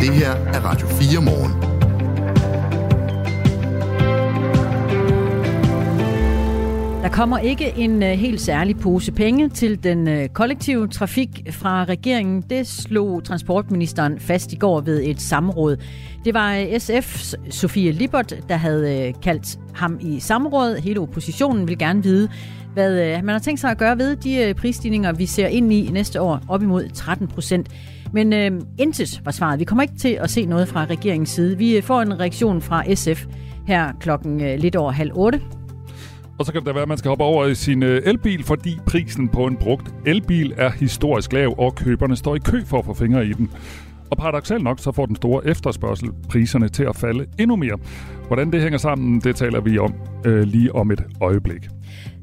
Det her er Radio 4 morgen. Der kommer ikke en øh, helt særlig pose penge til den øh, kollektive trafik fra regeringen. Det slog transportministeren fast i går ved et samråd. Det var øh, SF's Sofie Libert, der havde kaldt ham i samråd. Hele oppositionen vil gerne vide, hvad man har tænkt sig at gøre ved de prisstigninger, vi ser ind i næste år, op imod 13 procent. Men øh, intet var svaret. Vi kommer ikke til at se noget fra regeringens side. Vi får en reaktion fra SF her klokken lidt over halv otte. Og så kan det være, at man skal hoppe over i sin øh, elbil, fordi prisen på en brugt elbil er historisk lav, og køberne står i kø for at få fingre i den. Og paradoxalt nok, så får den store efterspørgsel priserne til at falde endnu mere. Hvordan det hænger sammen, det taler vi om øh, lige om et øjeblik.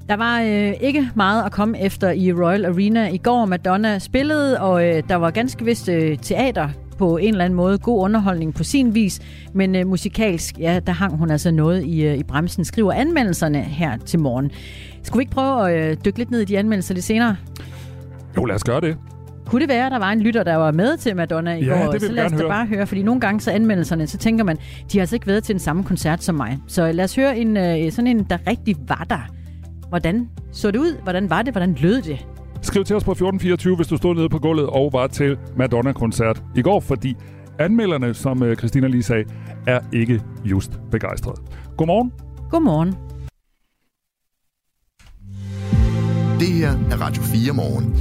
Der var øh, ikke meget at komme efter i Royal Arena i går. Madonna spillede, og øh, der var ganske vist øh, teater på en eller anden måde god underholdning på sin vis, men øh, musikalsk, ja, der hang hun altså noget i, øh, i bremsen, skriver anmeldelserne her til morgen. Skulle vi ikke prøve at øh, dykke lidt ned i de anmeldelser lidt senere? Jo, lad os gøre det. Kunne det være, at der var en lytter, der var med til Madonna i Ja, går? det vil så lad os da høre. bare høre, fordi nogle gange så anmeldelserne, så tænker man, de har altså ikke været til den samme koncert som mig. Så lad os høre en, øh, sådan en, der rigtig var der. Hvordan så det ud? Hvordan var det? Hvordan lød det? Skriv til os på 1424, hvis du stod nede på gulvet og var til Madonna-koncert i går, fordi anmelderne, som øh, Christina lige sagde, er ikke just begejstrede. Godmorgen. Godmorgen. Det her er Radio 4 morgen.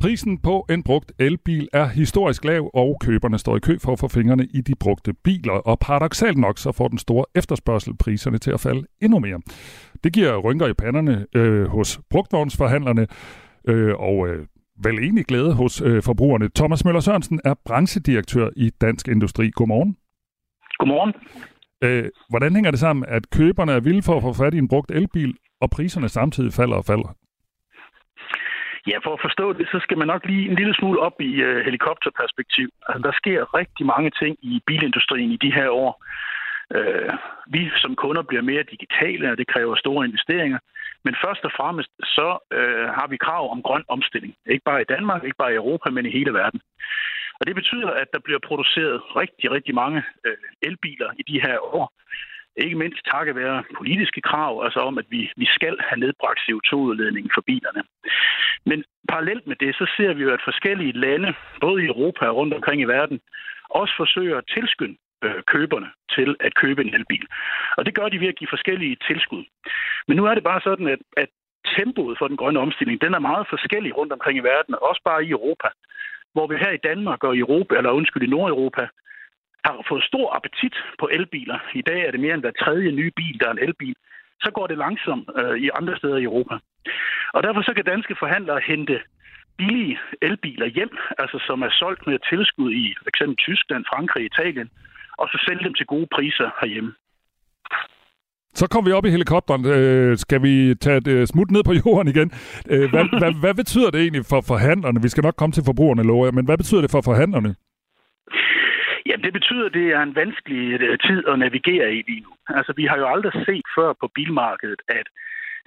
Prisen på en brugt elbil er historisk lav, og køberne står i kø for at få fingrene i de brugte biler. Og paradoxalt nok, så får den store efterspørgsel priserne til at falde endnu mere. Det giver rynker i panderne øh, hos brugtvognsforhandlerne, øh, og øh, vel egentlig glæde hos øh, forbrugerne. Thomas Møller Sørensen er branchedirektør i Dansk Industri. Godmorgen. Godmorgen. Øh, hvordan hænger det sammen, at køberne er vilde for at få fat i en brugt elbil, og priserne samtidig falder og falder? Ja, for at forstå det, så skal man nok lige en lille smule op i uh, helikopterperspektiv. Altså, der sker rigtig mange ting i bilindustrien i de her år. Øh, vi som kunder bliver mere digitale, og det kræver store investeringer. Men først og fremmest så øh, har vi krav om grøn omstilling. Ikke bare i Danmark, ikke bare i Europa, men i hele verden. Og det betyder, at der bliver produceret rigtig, rigtig mange øh, elbiler i de her år. Ikke mindst takket være politiske krav, altså om, at vi, vi skal have nedbragt CO2-udledningen for bilerne. Men parallelt med det, så ser vi jo, at forskellige lande, både i Europa og rundt omkring i verden, også forsøger at tilskynde øh, køberne til at købe en elbil. Og det gør de ved at give forskellige tilskud. Men nu er det bare sådan, at, at tempoet for den grønne omstilling, den er meget forskellig rundt omkring i verden, også bare i Europa. Hvor vi her i Danmark og i Europa, eller undskyld, i Nordeuropa, har fået stor appetit på elbiler. I dag er det mere end hver tredje nye bil, der er en elbil. Så går det langsomt øh, i andre steder i Europa. Og derfor så kan danske forhandlere hente billige elbiler hjem, altså som er solgt med tilskud i f.eks. Tyskland, Frankrig, Italien, og så sælge dem til gode priser herhjemme. Så kommer vi op i helikopteren. Øh, skal vi tage et øh, smut ned på jorden igen? Øh, hvad, hvad, hvad betyder det egentlig for forhandlerne? Vi skal nok komme til forbrugerne, lover jeg, men hvad betyder det for forhandlerne? Jamen, det betyder, at det er en vanskelig øh, tid at navigere i lige nu. Altså, vi har jo aldrig set før på bilmarkedet, at,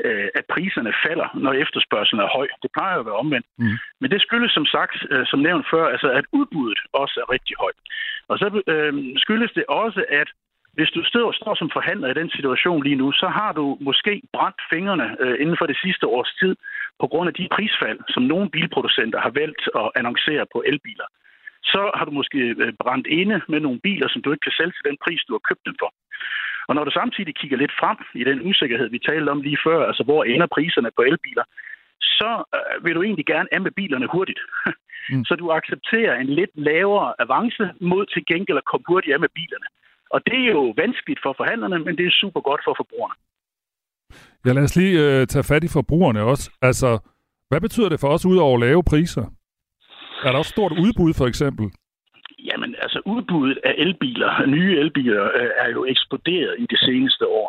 øh, at priserne falder, når efterspørgselen er høj. Det plejer jo at være omvendt. Mm. Men det skyldes, som sagt, som nævnt før, altså, at udbuddet også er rigtig højt. Og så øh, skyldes det også, at hvis du står, står som forhandler i den situation lige nu, så har du måske brændt fingrene øh, inden for det sidste års tid på grund af de prisfald, som nogle bilproducenter har valgt at annoncere på elbiler. Så har du måske øh, brændt inde med nogle biler, som du ikke kan sælge til den pris, du har købt dem for. Og når du samtidig kigger lidt frem i den usikkerhed, vi talte om lige før, altså hvor ender priserne på elbiler, så øh, vil du egentlig gerne af med bilerne hurtigt. Mm. Så du accepterer en lidt lavere avance mod til gengæld at komme hurtigt af med bilerne. Og det er jo vanskeligt for forhandlerne, men det er super godt for forbrugerne. Ja, lad os lige øh, tage fat i forbrugerne også. Altså, hvad betyder det for os ud over lave priser? Er der også stort udbud, for eksempel? Jamen, altså udbuddet af elbiler, nye elbiler, øh, er jo eksploderet i de seneste år.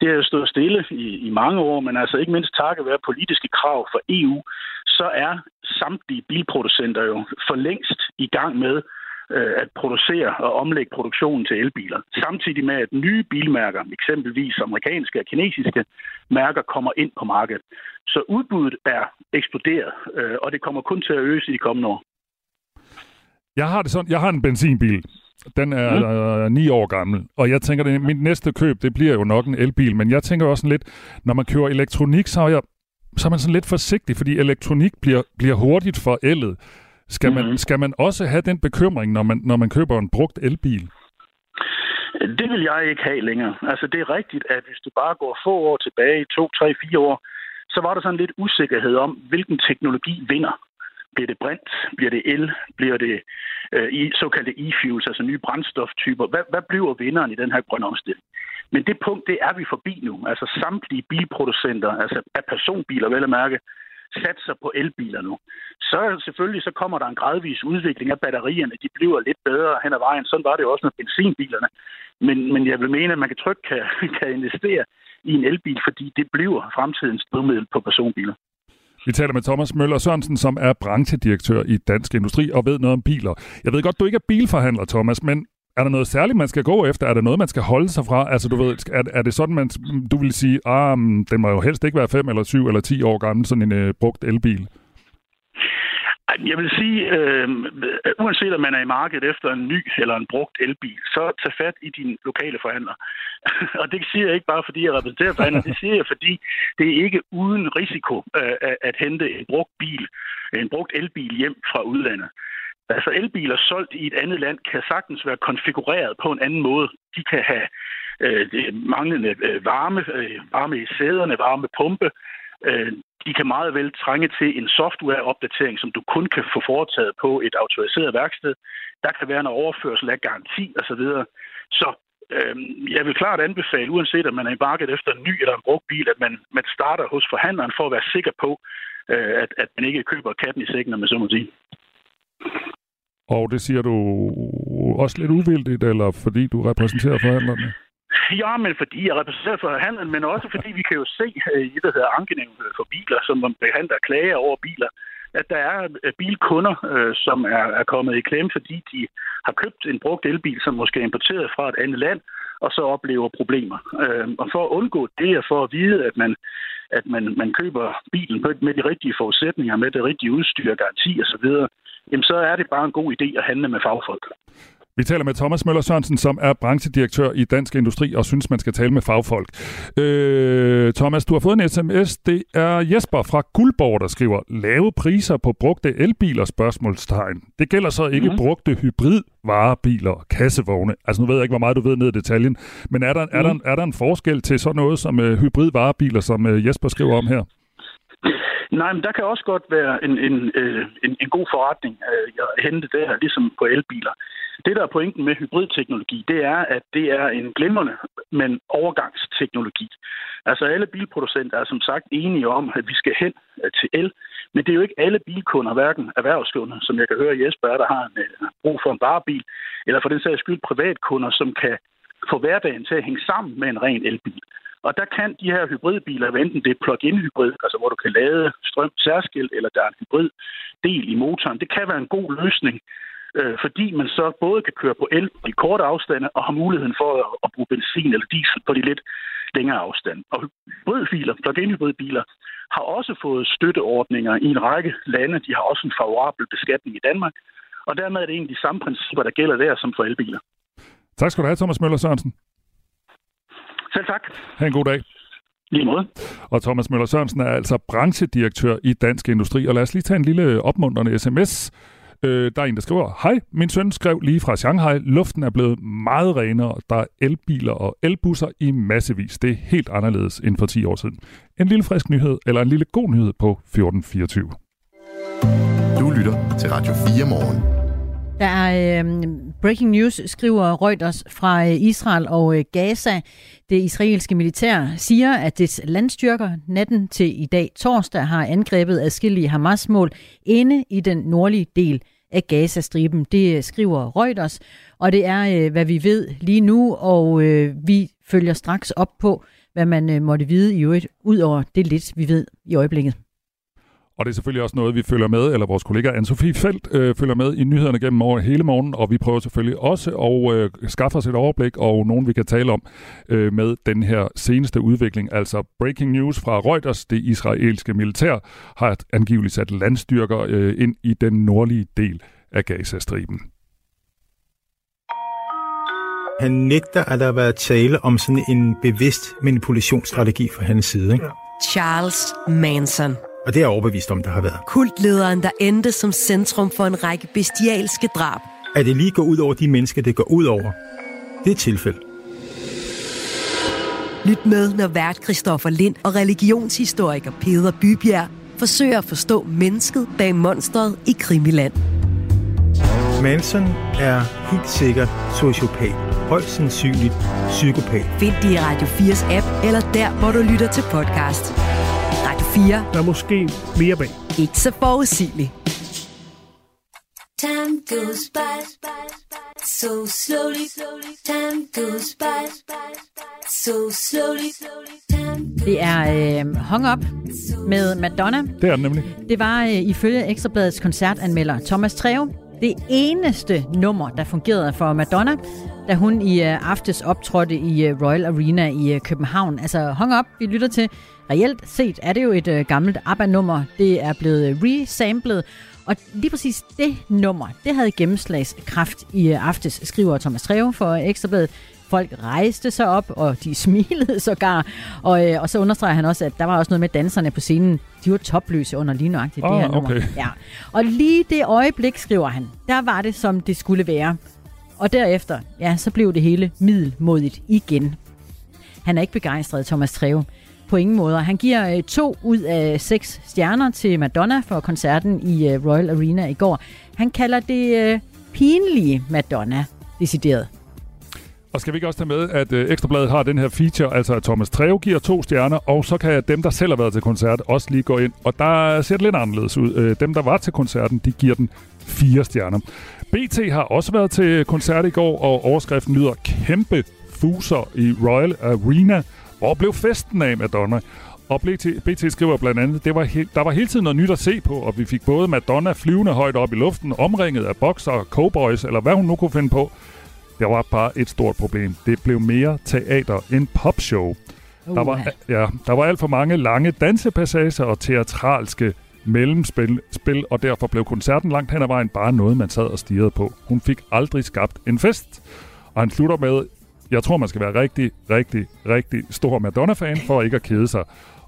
Det har jo stået stille i, i mange år, men altså ikke mindst takket være politiske krav fra EU, så er samtlige bilproducenter jo for længst i gang med øh, at producere og omlægge produktionen til elbiler. Samtidig med, at nye bilmærker, eksempelvis amerikanske og kinesiske mærker, kommer ind på markedet. Så udbuddet er eksploderet, øh, og det kommer kun til at øges i de kommende år. Jeg har det sådan, jeg har en benzinbil. Den er mm. øh, ni år gammel, og jeg tænker, at mit næste køb, det bliver jo nok en elbil, men jeg tænker også sådan lidt, når man køber elektronik, så er, jeg, så er man sådan lidt forsigtig, fordi elektronik bliver, bliver hurtigt forældet. Skal, man, mm. skal man også have den bekymring, når man, når man køber en brugt elbil? Det vil jeg ikke have længere. Altså, det er rigtigt, at hvis du bare går få år tilbage, to, tre, fire år, så var der sådan lidt usikkerhed om, hvilken teknologi vinder. Bliver det brint? Bliver det el? Bliver det øh, i såkaldte e-fuels, altså nye brændstoftyper? Hvad, hvad bliver vinderen i den her grønne omstilling? Men det punkt, det er vi forbi nu. Altså samtlige bilproducenter, altså af personbiler vel at mærke, satser på elbiler nu. Så selvfølgelig så kommer der en gradvis udvikling af batterierne. De bliver lidt bedre hen ad vejen. Sådan var det jo også med benzinbilerne. Men, men jeg vil mene, at man kan trygt kan, kan investere i en elbil, fordi det bliver fremtidens drivmiddel på personbiler. Vi taler med Thomas Møller Sørensen, som er branchedirektør i Dansk Industri og ved noget om biler. Jeg ved godt, du ikke er bilforhandler, Thomas, men er der noget særligt, man skal gå efter? Er der noget, man skal holde sig fra? Altså, du ved, er, er det sådan, man, du vil sige, ah, mm, den må jo helst ikke være 5 eller 7 eller 10 år gammel, sådan en øh, brugt elbil? Jeg vil sige, øh, uanset om man er i markedet efter en ny eller en brugt elbil, så tag fat i din lokale forhandler. og det siger jeg ikke bare, fordi jeg repræsenterer forhandler, det siger jeg, fordi det er ikke uden risiko øh, at hente en brugt bil, en brugt elbil hjem fra udlandet. Altså elbiler solgt i et andet land kan sagtens være konfigureret på en anden måde. De kan have øh, manglende øh, varme, øh, varme i sæderne, varme pumpe. Øh, de kan meget vel trænge til en softwareopdatering, som du kun kan få foretaget på et autoriseret værksted. Der kan være en overførsel af garanti osv. Så øh, jeg vil klart anbefale, uanset om man er i markedet efter en ny eller en brugt bil, at man, man starter hos forhandleren for at være sikker på, øh, at, at man ikke køber katten i sækken, om man så må sige. Og det siger du også lidt uvildigt, eller fordi du repræsenterer forhandlerne? Ja, men fordi jeg repræsenterer forhandleren, men også fordi vi kan jo se øh, i det hedder ankenævnet for biler, som man behandler klager over biler, at der er øh, bilkunder, øh, som er, er kommet i klemme, fordi de har købt en brugt elbil, som måske er importeret fra et andet land, og så oplever problemer. Og for at undgå det, og for at vide, at man, at man, man køber bilen med de rigtige forudsætninger, med det rigtige udstyr, garanti osv., jamen så er det bare en god idé at handle med fagfolk. Vi taler med Thomas Møller Sørensen, som er branchedirektør i Dansk Industri og synes, man skal tale med fagfolk. Øh, Thomas, du har fået en sms. Det er Jesper fra Guldborg, der skriver, lave priser på brugte elbiler, spørgsmålstegn. Det gælder så ikke mm. brugte hybridvarebiler, kassevogne. Altså nu ved jeg ikke, hvor meget du ved ned i detaljen, men er der, mm. er der, er der en forskel til sådan noget som uh, hybridvarebiler, som uh, Jesper skriver om her? Nej, men der kan også godt være en, en, øh, en, en god forretning øh, at hente der, ligesom på elbiler. Det, der er pointen med hybridteknologi, det er, at det er en glimrende, men overgangsteknologi. Altså alle bilproducenter er som sagt enige om, at vi skal hen øh, til el, men det er jo ikke alle bilkunder, hverken erhvervskunder, som jeg kan høre Jesper der har en, øh, brug for en varebil, eller for den sags skyld privatkunder, som kan få hverdagen til at hænge sammen med en ren elbil. Og der kan de her hybridbiler, enten det er plug-in hybrid, altså hvor du kan lade strøm særskilt, eller der er en hybrid del i motoren, det kan være en god løsning, øh, fordi man så både kan køre på el på de korte afstande, og har muligheden for at, at bruge benzin eller diesel på de lidt længere afstande. Og hybridbiler, plug-in hybridbiler, har også fået støtteordninger i en række lande. De har også en favorabel beskatning i Danmark. Og dermed er det egentlig de samme principper, der gælder der som for elbiler. Tak skal du have, Thomas Møller Sørensen. Selv tak. Ha' en god dag. Lige måde. Og Thomas Møller Sørensen er altså branchedirektør i Dansk Industri. Og lad os lige tage en lille opmuntrende sms. Øh, der er en, der skriver, Hej, min søn skrev lige fra Shanghai, luften er blevet meget renere, der er elbiler og elbusser i massevis. Det er helt anderledes end for 10 år siden. En lille frisk nyhed, eller en lille god nyhed på 1424. Du lytter til Radio 4 morgen. Der er øh, breaking news, skriver Reuters fra øh, Israel og øh, Gaza. Det israelske militær siger, at dets landstyrker natten til i dag torsdag har angrebet adskillige Hamas-mål inde i den nordlige del af Gazastriben. Det øh, skriver Reuters, og det er, hvad vi ved lige nu, og vi følger straks op på, hvad man måtte vide i øvrigt, ud over det lidt, vi ved i øjeblikket. Og det er selvfølgelig også noget, vi følger med, eller vores kollega Anne-Sophie Felt øh, følger med i nyhederne gennem over hele morgen, og vi prøver selvfølgelig også at øh, skaffe os et overblik og nogen, vi kan tale om øh, med den her seneste udvikling. Altså breaking news fra Reuters, det israelske militær har angiveligt sat landstyrker øh, ind i den nordlige del af Gazastriben. Han nægter, at der har været tale om sådan en bevidst manipulationsstrategi fra hans side. Ikke? Charles Manson. Og det er jeg overbevist om, der har været. Kultlederen, der endte som centrum for en række bestialske drab. At det lige går ud over de mennesker, det går ud over, det er tilfælde. Lyt med, når vært Christoffer Lind og religionshistoriker Peder Bybjerg forsøger at forstå mennesket bag monstret i Krimiland. Manson er helt sikkert sociopat. Højst sandsynligt psykopat. Find det i Radio 4's app, eller der, hvor du lytter til podcast. Radio 4. Der er måske mere bag. Ikke så forudsigeligt. Time goes by so slowly. Time goes by so slowly. Det er øh, Hung Up med Madonna. Det er den nemlig. Det var øh, ifølge Ekstrabladets koncertanmelder Thomas Treve det eneste nummer, der fungerede for Madonna, da hun i øh, aftes optrådte i øh, Royal Arena i øh, København. Altså Hung Up, vi lytter til. Reelt set er det jo et øh, gammelt ABBA-nummer. Det er blevet resamplet, og lige præcis det nummer, det havde gennemslagskraft i øh, aftes, skriver Thomas Treve for Ekstrabladet. Folk rejste sig op, og de smilede sågar. Og, øh, og så understreger han også, at der var også noget med danserne på scenen. De var topløse under lige nøjagtigt Ah, det her nummer. okay. Ja. Og lige det øjeblik, skriver han, der var det, som det skulle være. Og derefter, ja, så blev det hele middelmodigt igen. Han er ikke begejstret, Thomas Treve. På ingen måde. Han giver øh, to ud af seks stjerner til Madonna for koncerten i øh, Royal Arena i går. Han kalder det øh, pinlige Madonna, decideret. Og skal vi ikke også tage med, at øh, Ekstrabladet har den her feature, altså at Thomas Treve giver to stjerner, og så kan dem, der selv har været til koncert, også lige gå ind. Og der ser det lidt anderledes ud. Øh, dem, der var til koncerten, de giver den fire stjerner. BT har også været til koncert i går, og overskriften lyder kæmpe fuser i Royal Arena. Hvor blev festen af Madonna? Og BT, BT skriver blandt andet, det var der var hele tiden noget nyt at se på, og vi fik både Madonna flyvende højt op i luften, omringet af bokser, cowboys, eller hvad hun nu kunne finde på. Der var bare et stort problem. Det blev mere teater end popshow. Der var, ja, der var alt for mange lange dansepassager og teatralske mellemspil, spil, og derfor blev koncerten langt hen ad vejen bare noget, man sad og stirrede på. Hun fik aldrig skabt en fest. Og han slutter med, jeg tror, man skal være rigtig, rigtig, rigtig stor Madonna-fan for ikke at kede sig.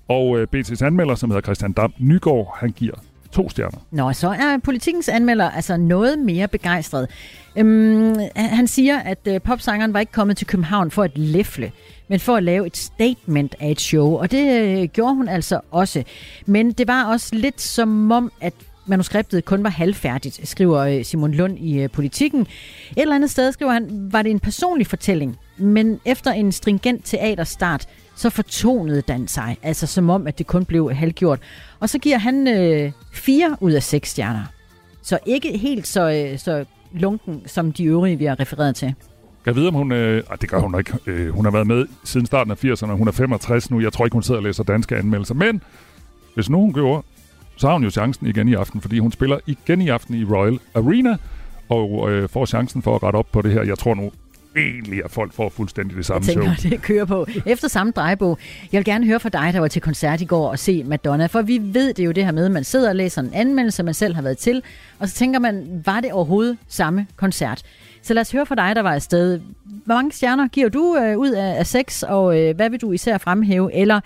Og øh, BT's anmelder, som hedder Christian Dam Nygaard, han giver to stjerner. Nå, så er politikens anmelder altså noget mere begejstret. Øhm, han siger, at øh, popsangeren var ikke kommet til København for at læfle, men for at lave et statement af et show, og det øh, gjorde hun altså også. Men det var også lidt som om, at manuskriptet kun var halvfærdigt, skriver øh, Simon Lund i øh, Politikken. Et eller andet sted, skriver han, var det en personlig fortælling, men efter en stringent teaterstart, så fortonede Dan sig, altså som om, at det kun blev halvgjort. Og så giver han øh, fire ud af seks stjerner. Så ikke helt så, øh, så lunken, som de øvrige, vi har refereret til. Jeg ved, om hun... Øh, ah, det gør hun ikke. Øh, hun har været med siden starten af 80'erne. Hun er 65 nu. Jeg tror ikke, hun sidder og læser danske anmeldelser. Men hvis nu hun gjorde, så har hun jo chancen igen i aften, fordi hun spiller igen i aften i Royal Arena, og øh, får chancen for at rette op på det her. Jeg tror nu egentlig, at folk får fuldstændig det samme Jeg tænker, show. det kører på. Efter samme drejebog. Jeg vil gerne høre fra dig, der var til koncert i går og se Madonna, for vi ved det jo det her med, at man sidder og læser en anmeldelse, man selv har været til, og så tænker man, var det overhovedet samme koncert? Så lad os høre fra dig, der var afsted. Hvor mange stjerner giver du øh, ud af, af seks, og øh, hvad vil du især fremhæve, eller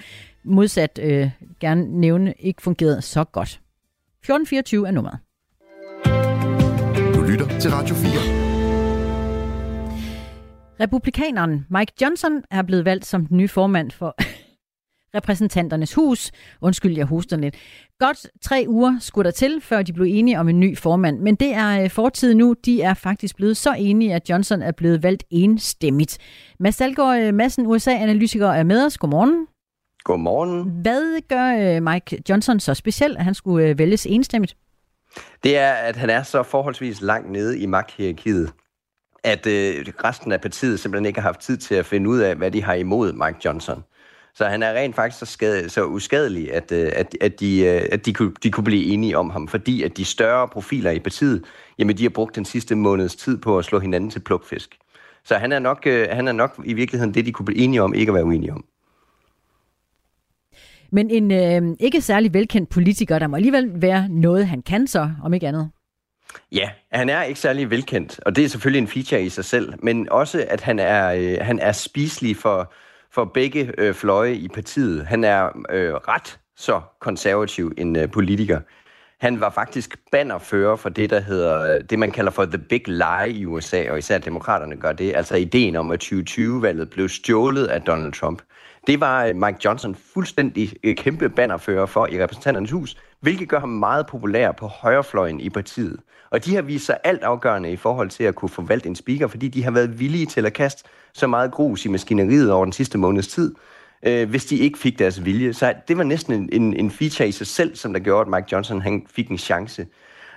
modsat øh, gerne nævne, ikke fungerede så godt? 1424 er nummeret. Du lytter til Radio 4. Republikaneren Mike Johnson er blevet valgt som den nye formand for repræsentanternes hus. Undskyld, jeg hoster lidt. Godt tre uger skulle der til, før de blev enige om en ny formand. Men det er øh, fortid nu. De er faktisk blevet så enige, at Johnson er blevet valgt enstemmigt. Mads Dahlgaard øh, Madsen, USA-analytiker, er med os. Godmorgen. Godmorgen. Hvad gør øh, Mike Johnson så specielt, at han skulle vælges enstemmigt? Det er, at han er så forholdsvis langt nede i magthierarkiet, at øh, resten af partiet simpelthen ikke har haft tid til at finde ud af, hvad de har imod Mike Johnson. Så han er rent faktisk så, skade, så uskadelig, at, øh, at, at, de, øh, at de, kunne, de kunne blive enige om ham, fordi at de større profiler i partiet, jamen de har brugt den sidste måneds tid på at slå hinanden til plukfisk. Så han er nok, øh, han er nok i virkeligheden det, de kunne blive enige om, ikke at være uenige om. Men en øh, ikke særlig velkendt politiker, der må alligevel være noget, han kan så, om ikke andet. Ja, han er ikke særlig velkendt, og det er selvfølgelig en feature i sig selv, men også, at han er, øh, han er spiselig for, for begge øh, fløje i partiet. Han er øh, ret så konservativ en øh, politiker. Han var faktisk bannerfører for det, der hedder, øh, det man kalder for the big lie i USA, og især demokraterne gør det, altså ideen om, at 2020-valget blev stjålet af Donald Trump. Det var øh, Mike Johnson fuldstændig øh, kæmpe bannerfører for i repræsentanternes hus, hvilket gør ham meget populær på højrefløjen i partiet. Og de har vist sig alt afgørende i forhold til at kunne forvalte en speaker, fordi de har været villige til at kaste så meget grus i maskineriet over den sidste måneds tid, øh, hvis de ikke fik deres vilje. Så det var næsten en, en, en feature i sig selv, som der gjorde, at Mike Johnson han fik en chance.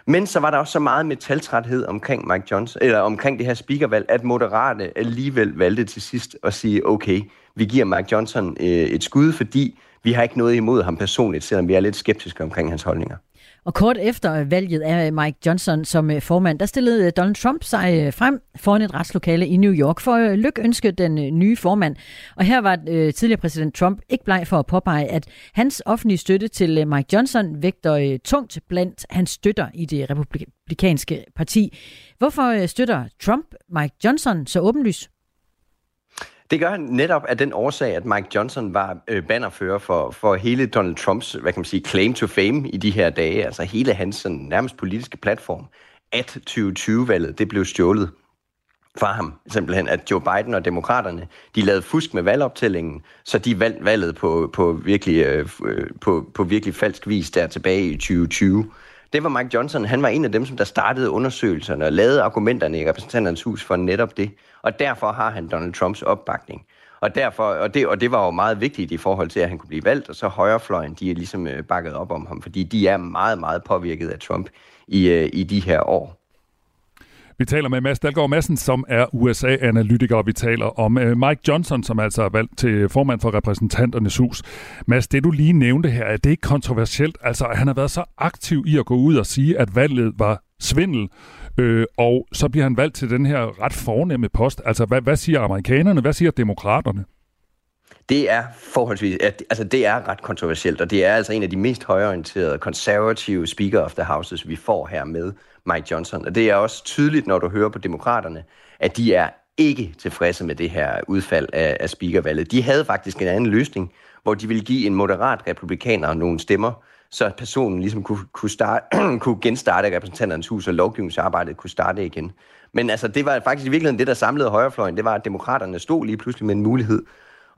Men så var der også så meget metaltræthed omkring Mike Johnson, eller omkring det her speakervalg, at Moderate alligevel valgte til sidst at sige, okay, vi giver Mike Johnson øh, et skud, fordi vi har ikke noget imod ham personligt, selvom vi er lidt skeptiske omkring hans holdninger. Og kort efter valget af Mike Johnson som øh, formand, der stillede øh, Donald Trump sig øh, frem foran et retslokale i New York for at lykønske den nye formand. Og her var tidligere præsident Trump ikke bleg for at påpege, at hans offentlige støtte til Mike Johnson vægter tungt blandt hans støtter i det republikanske parti. Hvorfor støtter Trump Mike Johnson så åbenlyst? Det gør han netop af den årsag, at Mike Johnson var øh, bannerfører for, for hele Donald Trumps, hvad kan man sige, claim to fame i de her dage, altså hele hans sådan, nærmest politiske platform, at 2020-valget, det blev stjålet fra ham. Simpelthen, at Joe Biden og demokraterne, de lavede fusk med valgoptællingen, så de vandt valget på, på, virkelig, øh, øh på, på virkelig falsk vis der tilbage i 2020. Det var Mike Johnson. Han var en af dem, som der startede undersøgelserne og lavede argumenterne i repræsentanternes hus for netop det. Og derfor har han Donald Trumps opbakning. Og, derfor, og, det, og det var jo meget vigtigt i forhold til, at han kunne blive valgt, og så højrefløjen, de er ligesom øh, bakket op om ham, fordi de er meget, meget påvirket af Trump i, øh, i de her år. Vi taler med Mads Dalgaard Madsen, som er USA-analytiker, og vi taler om øh, Mike Johnson, som altså er valgt til formand for repræsentanternes hus. Mads, det du lige nævnte her, er det ikke kontroversielt? Altså, han har været så aktiv i at gå ud og sige, at valget var svindel, øh, og så bliver han valgt til den her ret fornemme post. Altså, hvad, hvad siger amerikanerne? Hvad siger demokraterne? Det er forholdsvis, altså det er ret kontroversielt, og det er altså en af de mest højorienterede konservative Speaker of the Houses, vi får her med Mike Johnson. Og det er også tydeligt, når du hører på demokraterne, at de er ikke tilfredse med det her udfald af, af speakervalget. De havde faktisk en anden løsning, hvor de ville give en moderat republikaner nogle stemmer, så personen ligesom kunne, kunne, starte, kunne genstarte repræsentanternes hus, og lovgivningsarbejdet kunne starte igen. Men altså, det var faktisk i virkeligheden det, der samlede højrefløjen. Det var, at demokraterne stod lige pludselig med en mulighed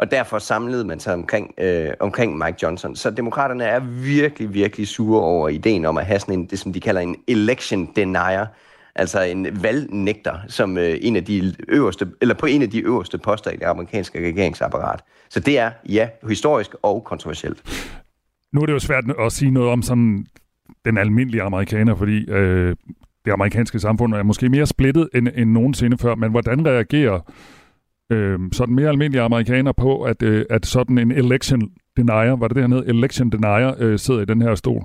og derfor samlede man sig omkring, øh, omkring Mike Johnson. Så demokraterne er virkelig, virkelig sure over ideen om at have sådan en, det, som de kalder en election denier, altså en valgnægter, som øh, en af de øverste, eller på en af de øverste poster i det amerikanske regeringsapparat. Så det er, ja, historisk og kontroversielt. Nu er det jo svært at sige noget om sådan den almindelige amerikaner, fordi øh, det amerikanske samfund er måske mere splittet end, end nogensinde før, men hvordan reagerer øh, sådan mere almindelige amerikaner på, at, øh, at sådan en election denier, var det det hernede, election denier, øh, sidder i den her stol?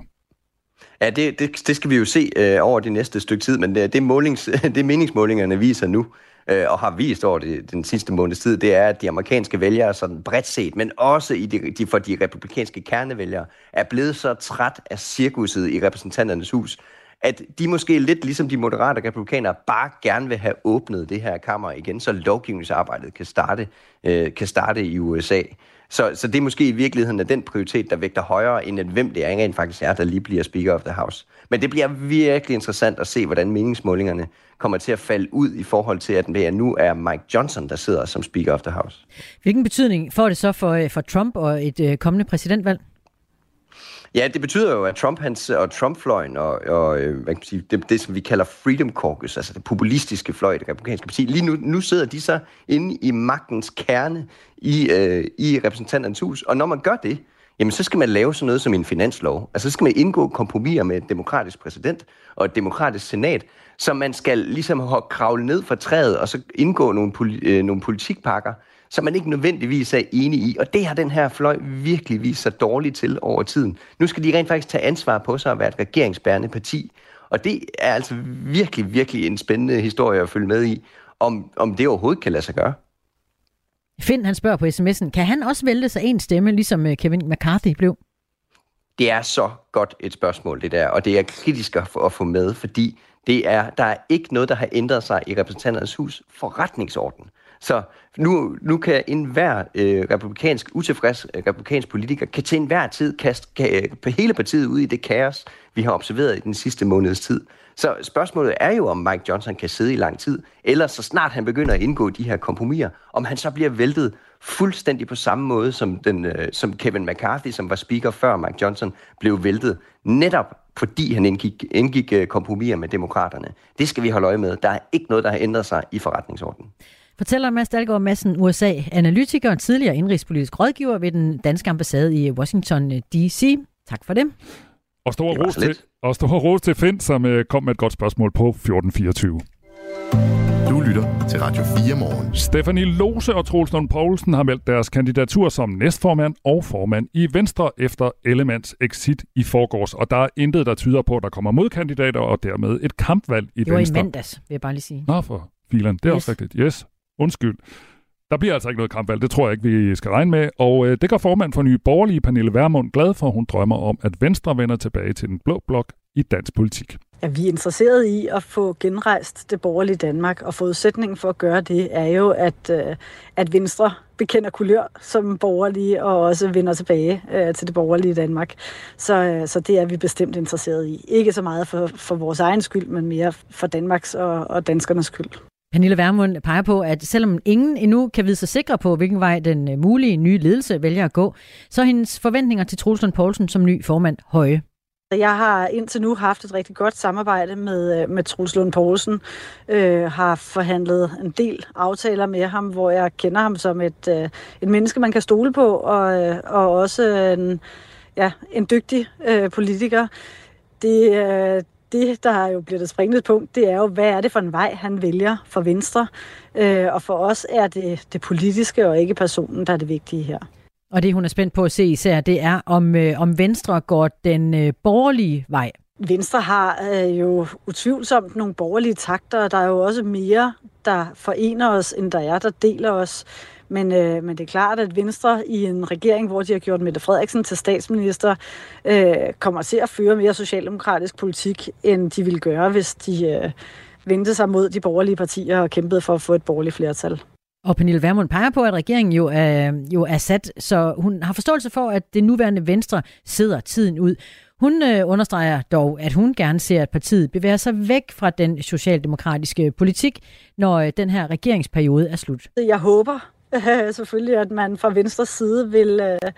Ja, det, det, det skal vi jo se øh, over det næste stykke tid, men det, det, målings, det meningsmålingerne viser nu, øh, og har vist over det, den sidste måneds tid, det er, at de amerikanske vælgere, sådan bredt set, men også i de, de, for de republikanske kernevælgere, er blevet så træt af cirkuset i repræsentanternes hus, at de måske lidt ligesom de moderate republikanere bare gerne vil have åbnet det her kammer igen, så lovgivningsarbejdet kan starte, øh, kan starte i USA. Så, så det er måske i virkeligheden er den prioritet, der vægter højere, end at hvem det er, rent faktisk er, der lige bliver Speaker of the House. Men det bliver virkelig interessant at se, hvordan meningsmålingerne kommer til at falde ud i forhold til, at det nu er Mike Johnson, der sidder som Speaker of the House. Hvilken betydning får det så for, øh, for Trump og et øh, kommende præsidentvalg? Ja, det betyder jo, at Trump hans, og Trump-fløjen og, og øh, hvad kan man sige, det, det, som vi kalder Freedom Caucus, altså det populistiske fløj i det republikanske parti, lige nu, nu sidder de så inde i magtens kerne i, øh, i repræsentanternes hus. Og når man gør det, jamen så skal man lave sådan noget som en finanslov. Altså så skal man indgå kompromiser med et demokratisk præsident og et demokratisk senat, så man skal ligesom kravle ned fra træet og så indgå nogle, poli, øh, nogle politikpakker, som man ikke nødvendigvis er enig i. Og det har den her fløj virkelig vist sig dårligt til over tiden. Nu skal de rent faktisk tage ansvar på sig at være et regeringsbærende parti. Og det er altså virkelig, virkelig en spændende historie at følge med i, om, om det overhovedet kan lade sig gøre. Finn, han spørger på sms'en, kan han også vælte sig en stemme, ligesom øh, Kevin McCarthy blev? Det er så godt et spørgsmål, det der, og det er kritisk at få, at få med, fordi det er, der er ikke noget, der har ændret sig i repræsentanternes hus forretningsorden. Så nu, nu kan enhver øh, republikansk, utilfreds øh, republikansk politiker kan til enhver tid kaste kan, øh, hele partiet ud i det kaos, vi har observeret i den sidste måneds tid. Så spørgsmålet er jo, om Mike Johnson kan sidde i lang tid, eller så snart han begynder at indgå de her kompromiser, om han så bliver væltet fuldstændig på samme måde som, den, øh, som Kevin McCarthy, som var speaker før Mike Johnson, blev væltet, netop fordi han indgik, indgik øh, kompromiser med demokraterne. Det skal vi holde øje med. Der er ikke noget, der har ændret sig i forretningsordenen. Fortæller Mads Dahlgaard Madsen, USA-analytiker og tidligere indrigspolitisk rådgiver ved den danske ambassade i Washington D.C. Tak for det. Og stor ros til, og stor ros til Finn, som uh, kom med et godt spørgsmål på 1424. Du lytter til Radio 4 morgen. Stefanie Lose og Troels Lund Poulsen har meldt deres kandidatur som næstformand og formand i Venstre efter Ellemands exit i forgårs. Og der er intet, der tyder på, at der kommer modkandidater og dermed et kampvalg i Det var Venstre. i mandags, vil jeg bare lige sige. Nå, for filan. Det er Yes. også rigtigt. Yes. Undskyld. Der bliver altså ikke noget kampvalg, det tror jeg ikke, vi skal regne med. Og øh, det gør formand for Nye Borgerlige, Pernille Vermund, glad for, hun drømmer om, at Venstre vender tilbage til den blå blok i dansk politik. Ja, vi er interesseret i at få genrejst det borgerlige Danmark, og forudsætningen for at gøre det er jo, at, øh, at Venstre bekender kulør som borgerlige, og også vender tilbage øh, til det borgerlige Danmark. Så, øh, så det er vi bestemt interesseret i. Ikke så meget for, for vores egen skyld, men mere for Danmarks og, og danskernes skyld. Pernille Vermund peger på, at selvom ingen endnu kan vide sig sikre på, hvilken vej den øh, mulige nye ledelse vælger at gå, så er hendes forventninger til Troels Lund Poulsen som ny formand høje. Jeg har indtil nu haft et rigtig godt samarbejde med, øh, med Truls Lund Poulsen. Øh, har forhandlet en del aftaler med ham, hvor jeg kender ham som et, øh, et menneske, man kan stole på, og, øh, og også en, ja, en dygtig øh, politiker. Det, øh, det, der jo bliver det springende punkt, det er jo, hvad er det for en vej, han vælger for Venstre? Øh, og for os er det det politiske og ikke personen, der er det vigtige her. Og det, hun er spændt på at se især, det er, om, øh, om Venstre går den øh, borgerlige vej. Venstre har øh, jo utvivlsomt nogle borgerlige takter, og der er jo også mere, der forener os, end der er, der deler os. Men, øh, men det er klart, at Venstre i en regering, hvor de har gjort Mette Frederiksen til statsminister, øh, kommer til at føre mere socialdemokratisk politik, end de ville gøre, hvis de øh, vendte sig mod de borgerlige partier og kæmpede for at få et borgerligt flertal. Og Pernille Vermund peger på, at regeringen jo er, jo er sat, så hun har forståelse for, at det nuværende Venstre sidder tiden ud. Hun øh, understreger dog, at hun gerne ser, at partiet bevæger sig væk fra den socialdemokratiske politik, når øh, den her regeringsperiode er slut. Jeg håber øh, selvfølgelig, at man fra venstre side vil, øh,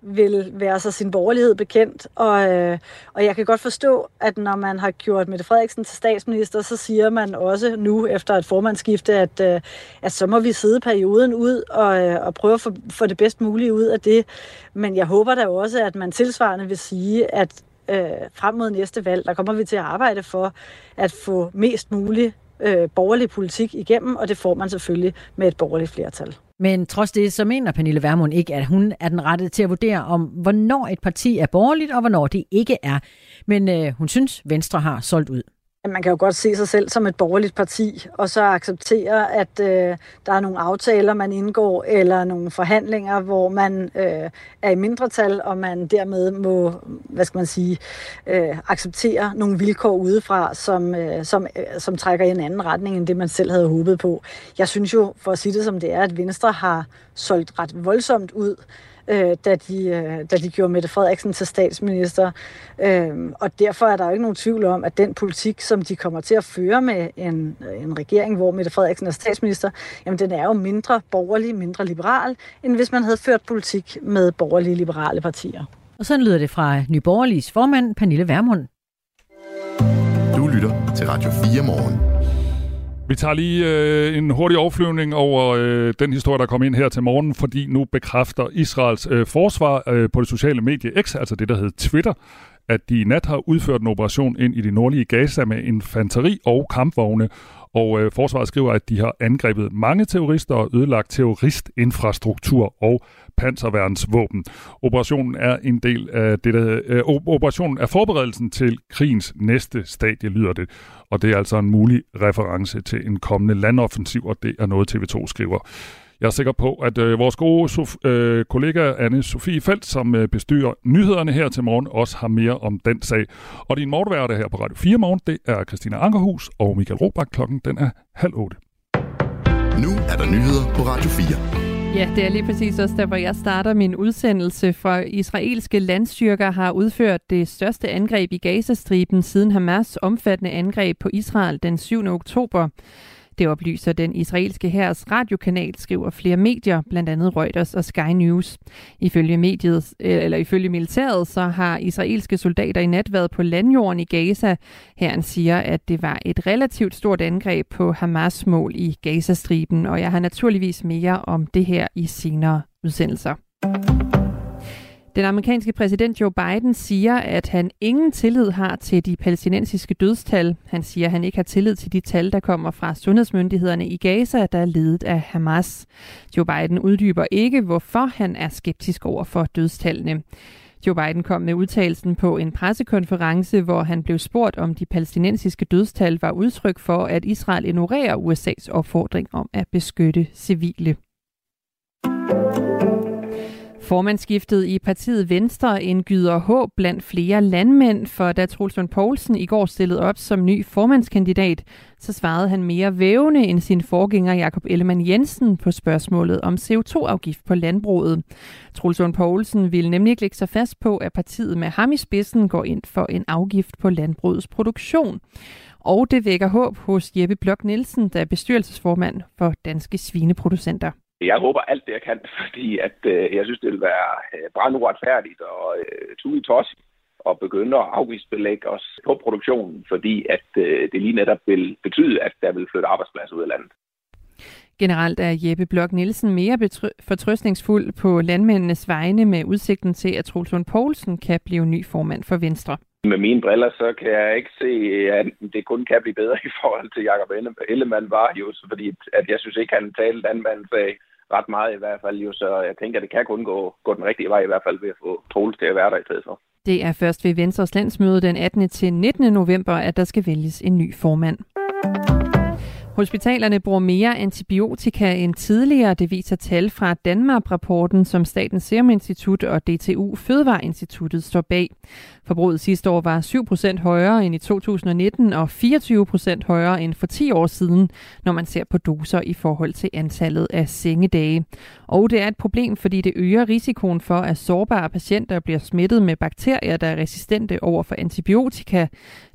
vil være sig sin borgerlighed bekendt. Og, øh, og jeg kan godt forstå, at når man har gjort Mette Frederiksen til statsminister, så siger man også nu efter et formandsskifte, at, øh, at så må vi sidde perioden ud og, øh, og prøve at få, få det bedst mulige ud af det. Men jeg håber da også, at man tilsvarende vil sige, at øh, frem mod næste valg, der kommer vi til at arbejde for at få mest muligt øh, borgerlig politik igennem, og det får man selvfølgelig med et borgerligt flertal. Men trods det, så mener Pernille Vermund ikke, at hun er den rette til at vurdere om, hvornår et parti er borgerligt, og hvornår det ikke er. Men øh, hun synes, Venstre har solgt ud. Man kan jo godt se sig selv som et borgerligt parti, og så acceptere, at øh, der er nogle aftaler, man indgår, eller nogle forhandlinger, hvor man øh, er i mindretal, og man dermed må, hvad skal man sige, øh, acceptere nogle vilkår udefra, som, øh, som, øh, som trækker i en anden retning, end det man selv havde håbet på. Jeg synes jo, for at sige det som det er, at Venstre har solgt ret voldsomt ud, øh, da, de, øh, da de gjorde Mette Frederiksen til statsminister. Øh, og derfor er der jo ikke nogen tvivl om, at den politik, som de kommer til at føre med en, en regering, hvor Mette Frederiksen er statsminister, jamen den er jo mindre borgerlig, mindre liberal, end hvis man havde ført politik med borgerlige liberale partier. Og sådan lyder det fra Nye Borgerliges formand, Pernille Vermund. Du lytter til Radio 4 morgen. Vi tager lige øh, en hurtig overflyvning over øh, den historie, der kom ind her til morgen, fordi nu bekræfter Israels øh, forsvar øh, på det sociale medie X, altså det, der hedder Twitter, at de i nat har udført en operation ind i det nordlige Gaza med infanteri og kampvogne. Og øh, forsvaret skriver, at de har angrebet mange terrorister og ødelagt terroristinfrastruktur og panserværnsvåben. Operationen er en del af dette, øh, operationen er forberedelsen til krigens næste stadie, lyder det. Og det er altså en mulig reference til en kommende landoffensiv, og det er noget TV2 skriver. Jeg er sikker på, at øh, vores gode Sof- øh, kollega anne Sofie Felt, som øh, bestyrer nyhederne her til morgen, også har mere om den sag. Og din morgenværte her på Radio 4 morgen, det er Christina Ankerhus og Michael Robach. Klokken den er halv otte. Nu er der nyheder på Radio 4. Ja, det er lige præcis også der, hvor jeg starter min udsendelse. For israelske landstyrker har udført det største angreb i Gazastriben siden Hamas omfattende angreb på Israel den 7. oktober. Det oplyser den israelske hærs radiokanal, skriver flere medier, blandt andet Reuters og Sky News. Ifølge, mediet, øh, eller ifølge militæret, så har israelske soldater i nat været på landjorden i Gaza. Herren siger, at det var et relativt stort angreb på Hamas mål i Gazastriben, og jeg har naturligvis mere om det her i senere udsendelser. Den amerikanske præsident Joe Biden siger, at han ingen tillid har til de palæstinensiske dødstal. Han siger, at han ikke har tillid til de tal, der kommer fra sundhedsmyndighederne i Gaza, der er ledet af Hamas. Joe Biden uddyber ikke, hvorfor han er skeptisk over for dødstallene. Joe Biden kom med udtalelsen på en pressekonference, hvor han blev spurgt, om de palæstinensiske dødstal var udtryk for, at Israel ignorerer USA's opfordring om at beskytte civile. Formandsskiftet i partiet Venstre indgyder håb blandt flere landmænd, for da Troels Poulsen i går stillede op som ny formandskandidat, så svarede han mere vævende end sin forgænger Jakob Ellemann Jensen på spørgsmålet om CO2-afgift på landbruget. Troels Poulsen ville nemlig ikke lægge sig fast på, at partiet med ham i spidsen går ind for en afgift på landbrugets produktion. Og det vækker håb hos Jeppe Blok Nielsen, der er bestyrelsesformand for Danske Svineproducenter. Jeg håber alt det, jeg kan, fordi at, øh, jeg synes, det vil være øh, branduretfærdigt og øh, i tos at begynde at afgiftsbelægge os på produktionen, fordi at øh, det lige netop vil betyde, at der vil flytte arbejdspladser ud af landet. Generelt er Jeppe Blok Nielsen mere fortrøstningsfuld på landmændenes vegne med udsigten til, at Troels Poulsen kan blive ny formand for Venstre. Med mine briller, så kan jeg ikke se, at det kun kan blive bedre i forhold til Jacob Ellemann var jo, fordi at jeg synes ikke, han talte landmandens sag ret meget i hvert fald. Jo, så jeg tænker, at det kan kun gå, gå den rigtige vej i hvert fald ved at få Troels til at være der i stedet for. Det er først ved Venstres landsmøde den 18. til 19. november, at der skal vælges en ny formand. Hospitalerne bruger mere antibiotika end tidligere, det viser tal fra Danmark-rapporten, som Statens Serum Institut og DTU Fødevareinstituttet står bag. Forbruget sidste år var 7% højere end i 2019 og 24% højere end for 10 år siden, når man ser på doser i forhold til antallet af sengedage. Og det er et problem, fordi det øger risikoen for, at sårbare patienter bliver smittet med bakterier, der er resistente over for antibiotika.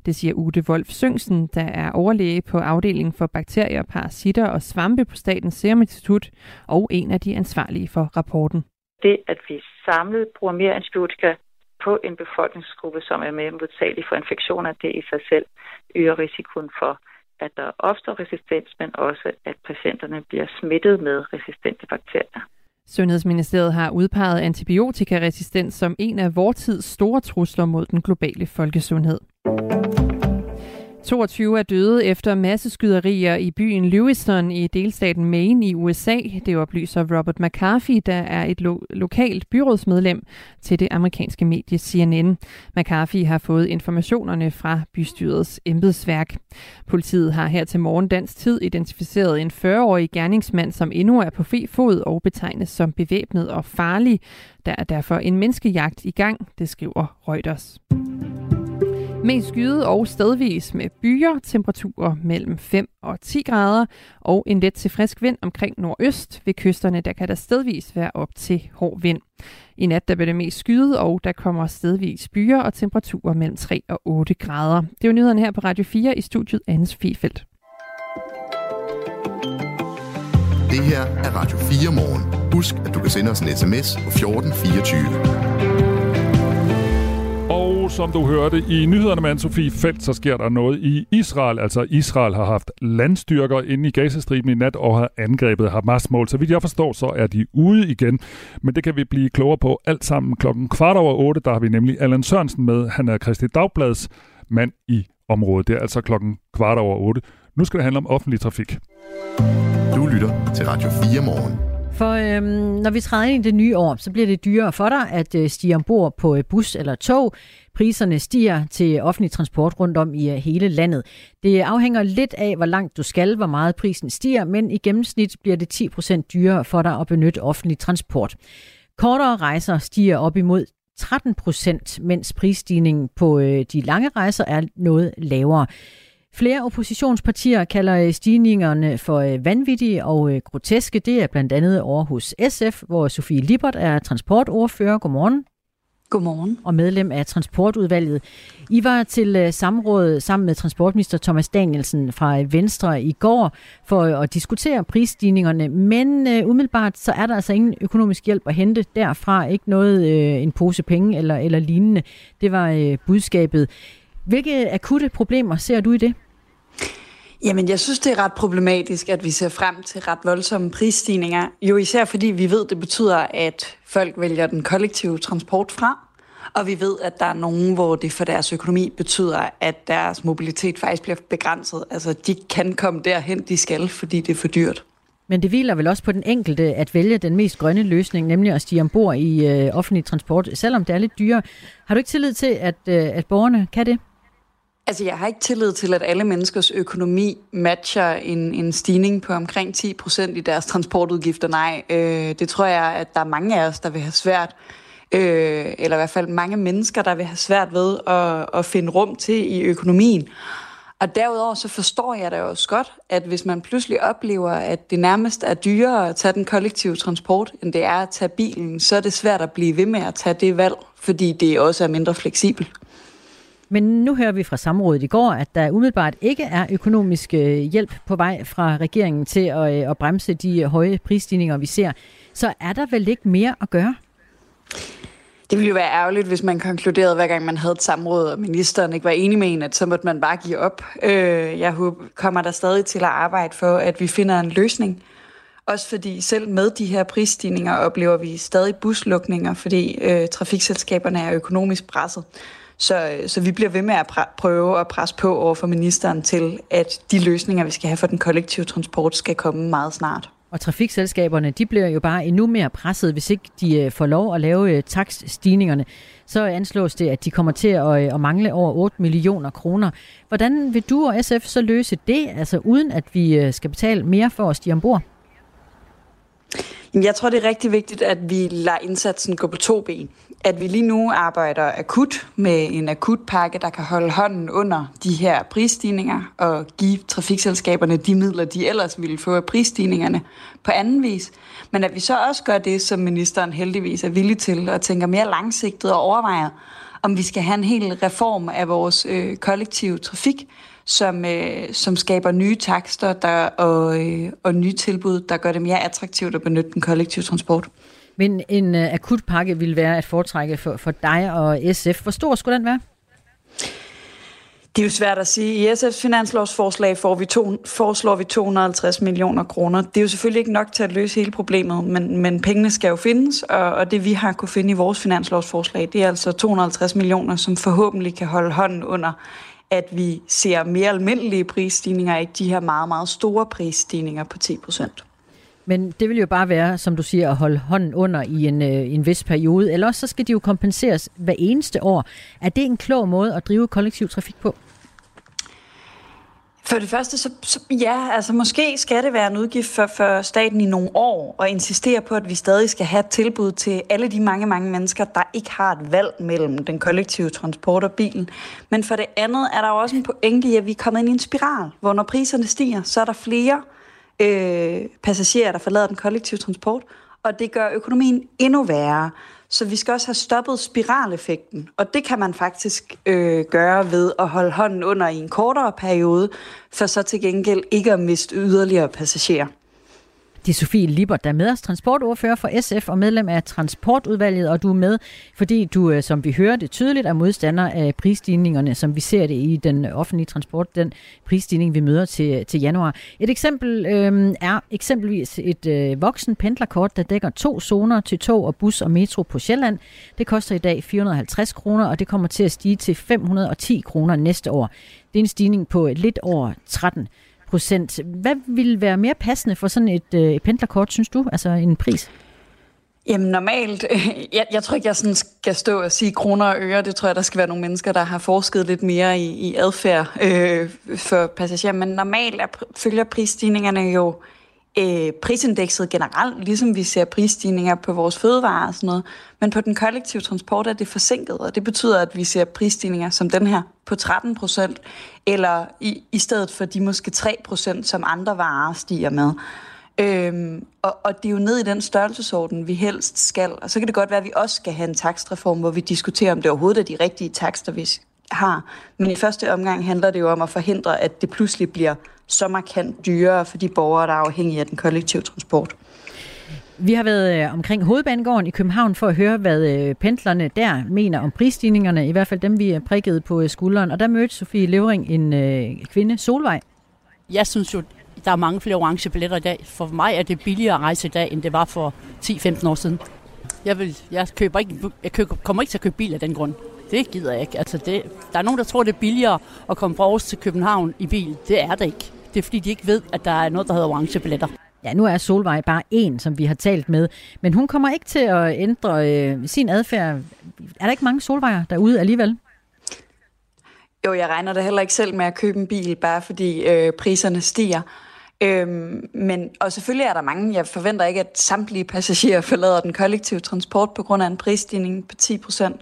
Det siger Ute Wolf Søngsen, der er overlæge på afdelingen for bakterier, parasitter og svampe på Statens Serum Institut og en af de ansvarlige for rapporten. Det, at vi samlet bruger mere antibiotika på en befolkningsgruppe, som er mere modtagelig for infektioner, det i sig selv øger risikoen for, at der opstår resistens, men også at patienterne bliver smittet med resistente bakterier. Sundhedsministeriet har udpeget antibiotikaresistens som en af vores tids store trusler mod den globale folkesundhed. 22 er døde efter masseskyderier i byen Lewiston i delstaten Maine i USA. Det oplyser Robert McCarthy, der er et lo- lokalt byrådsmedlem til det amerikanske medie CNN. McCarthy har fået informationerne fra bystyrets embedsværk. Politiet har her til morgen dansk tid identificeret en 40-årig gerningsmand, som endnu er på fri fod og betegnes som bevæbnet og farlig. Der er derfor en menneskejagt i gang, det skriver Reuters. Mest skyde og stedvis med byer, temperaturer mellem 5 og 10 grader og en let til frisk vind omkring nordøst. Ved kysterne der kan der stedvis være op til hård vind. I nat der bliver det mest skyde, og der kommer stedvis byer og temperaturer mellem 3 og 8 grader. Det er nyhederne her på Radio 4 i studiet Annes Fifeldt. Det her er Radio 4 morgen. Husk, at du kan sende os en sms på 1424. Som du hørte i nyhederne med Sofie Felt, så sker der noget i Israel. Altså Israel har haft landstyrker inde i Gazastriben i nat og har angrebet Hamas-mål. Så vidt jeg forstår, så er de ude igen. Men det kan vi blive klogere på alt sammen klokken kvart over otte. Der har vi nemlig Allan Sørensen med. Han er Kristi Dagblads mand i området. Det er altså klokken kvart over otte. Nu skal det handle om offentlig trafik. Du lytter til Radio 4 morgen. For øhm, når vi træder ind i det nye år, så bliver det dyrere for dig at øh, stige ombord på øh, bus eller tog. Priserne stiger til offentlig transport rundt om i øh, hele landet. Det afhænger lidt af, hvor langt du skal, hvor meget prisen stiger, men i gennemsnit bliver det 10% dyrere for dig at benytte offentlig transport. Kortere rejser stiger op imod 13 procent, mens prisstigningen på øh, de lange rejser er noget lavere. Flere oppositionspartier kalder øh, stigningerne for øh, vanvittige og øh, groteske. Det er blandt andet over hos SF, hvor Sofie Libert er transportordfører. Godmorgen. Godmorgen. Og medlem af transportudvalget. I var til samråd sammen med transportminister Thomas Danielsen fra Venstre i går for at diskutere prisstigningerne, men uh, umiddelbart så er der altså ingen økonomisk hjælp at hente derfra. Ikke noget, uh, en pose penge eller, eller lignende. Det var uh, budskabet. Hvilke akutte problemer ser du i det? Jamen, jeg synes, det er ret problematisk, at vi ser frem til ret voldsomme prisstigninger. Jo især fordi vi ved, det betyder, at folk vælger den kollektive transport fra. Og vi ved, at der er nogen, hvor det for deres økonomi betyder, at deres mobilitet faktisk bliver begrænset. Altså, de kan komme derhen, de skal, fordi det er for dyrt. Men det hviler vel også på den enkelte at vælge den mest grønne løsning, nemlig at stige ombord i øh, offentlig transport, selvom det er lidt dyrere. Har du ikke tillid til, at, øh, at borgerne kan det? Altså, jeg har ikke tillid til, at alle menneskers økonomi matcher en, en stigning på omkring 10 procent i deres transportudgifter. Nej, øh, det tror jeg, at der er mange af os, der vil have svært, øh, eller i hvert fald mange mennesker, der vil have svært ved at, at finde rum til i økonomien. Og derudover så forstår jeg da også godt, at hvis man pludselig oplever, at det nærmest er dyrere at tage den kollektive transport, end det er at tage bilen, så er det svært at blive ved med at tage det valg, fordi det også er mindre fleksibelt. Men nu hører vi fra samrådet i går, at der umiddelbart ikke er økonomisk øh, hjælp på vej fra regeringen til at, øh, at bremse de øh, høje prisstigninger, vi ser. Så er der vel ikke mere at gøre? Det ville jo være ærgerligt, hvis man konkluderede, hver gang man havde et samråd, og ministeren ikke var enig med en, at så måtte man bare give op. Øh, jeg håber, kommer der stadig til at arbejde for, at vi finder en løsning. Også fordi selv med de her prisstigninger oplever vi stadig buslukninger, fordi øh, trafikselskaberne er økonomisk presset. Så, så vi bliver ved med at pr- prøve at presse på over for ministeren til, at de løsninger, vi skal have for den kollektive transport, skal komme meget snart. Og trafikselskaberne, de bliver jo bare endnu mere presset, hvis ikke de øh, får lov at lave øh, takststigningerne. Så anslås det, at de kommer til at, øh, at mangle over 8 millioner kroner. Hvordan vil du og SF så løse det, altså uden at vi skal betale mere for at stige ombord? Jeg tror, det er rigtig vigtigt, at vi lader indsatsen gå på to ben. At vi lige nu arbejder akut med en akut pakke, der kan holde hånden under de her prisstigninger og give trafikselskaberne de midler, de ellers ville få af prisstigningerne på anden vis. Men at vi så også gør det, som ministeren heldigvis er villig til, og tænker mere langsigtet og overvejer, om vi skal have en hel reform af vores øh, kollektive trafik, som, øh, som skaber nye takster der, og, øh, og nye tilbud, der gør det mere attraktivt at benytte den kollektive transport. Men en øh, akut pakke vil være at foretrække for, for dig og SF. Hvor stor skulle den være? Det er jo svært at sige. I SF's finanslovsforslag får vi to, foreslår vi 250 millioner kroner. Det er jo selvfølgelig ikke nok til at løse hele problemet, men, men pengene skal jo findes, og, og det vi har kunne finde i vores finanslovsforslag, det er altså 250 millioner, som forhåbentlig kan holde hånden under at vi ser mere almindelige prisstigninger, ikke de her meget, meget store prisstigninger på 10 procent. Men det vil jo bare være, som du siger, at holde hånden under i en, øh, en vis periode. Ellers så skal de jo kompenseres hver eneste år. Er det en klog måde at drive kollektiv trafik på? For det første, så, så ja, altså måske skal det være en udgift for, for staten i nogle år, og insistere på, at vi stadig skal have et tilbud til alle de mange, mange mennesker, der ikke har et valg mellem den kollektive transport og bilen. Men for det andet er der jo også en pointe i, at vi er kommet ind i en spiral, hvor når priserne stiger, så er der flere øh, passagerer, der forlader den kollektive transport, og det gør økonomien endnu værre. Så vi skal også have stoppet spiraleffekten, og det kan man faktisk øh, gøre ved at holde hånden under i en kortere periode, for så til gengæld ikke at miste yderligere passagerer. Det er Sofie Libert, der er med os, transportordfører for SF og medlem af transportudvalget, og du er med, fordi du, øh, som vi hører det tydeligt, er modstander af prisstigningerne, som vi ser det i den offentlige transport, den prisstigning, vi møder til, til januar. Et eksempel øh, er eksempelvis et øh, voksen pendlerkort, der dækker to zoner til tog og bus og metro på Sjælland. Det koster i dag 450 kroner, og det kommer til at stige til 510 kroner næste år. Det er en stigning på lidt over 13 procent. Hvad vil være mere passende for sådan et, øh, et pendlerkort, synes du? Altså en pris? Jamen normalt, jeg, jeg tror ikke, jeg sådan skal stå og sige kroner og øre. Det tror jeg, der skal være nogle mennesker, der har forsket lidt mere i, i adfærd øh, for passagerer. Men normalt er, følger prisstigningerne jo øh, Øh, prisindekset generelt, ligesom vi ser prisstigninger på vores fødevarer og sådan noget. Men på den kollektive transport er det forsinket, og det betyder, at vi ser prisstigninger som den her på 13 procent, eller i, i stedet for de måske 3 procent, som andre varer stiger med. Øhm, og, og det er jo ned i den størrelsesorden, vi helst skal. Og så kan det godt være, at vi også skal have en takstreform, hvor vi diskuterer, om det overhovedet er de rigtige takster, vi har. Men i første omgang handler det jo om at forhindre, at det pludselig bliver så markant dyrere for de borgere, der er afhængige af den kollektive transport. Vi har været øh, omkring Hovedbanegården i København for at høre, hvad øh, pendlerne der mener om prisstigningerne, i hvert fald dem, vi er prikket på øh, skulderen. Og der mødte Sofie Levering en kvinde, Solvej. Jeg synes jo, der er mange flere orange billetter i dag. For mig er det billigere at rejse i dag, end det var for 10-15 år siden. Jeg, vil, jeg, køber ikke, jeg køber, kommer ikke til at købe bil af den grund. Det gider jeg ikke. Altså det, der er nogen, der tror, det er billigere at komme fra Aarhus til København i bil. Det er det ikke. Det er fordi, de ikke ved, at der er noget, der hedder orange billetter. Ja, nu er Solvej bare en, som vi har talt med. Men hun kommer ikke til at ændre øh, sin adfærd. Er der ikke mange Solvejer derude alligevel? Jo, jeg regner da heller ikke selv med at købe en bil, bare fordi øh, priserne stiger. Øhm, men, og selvfølgelig er der mange, jeg forventer ikke, at samtlige passagerer forlader den kollektive transport på grund af en prisstigning på 10 procent.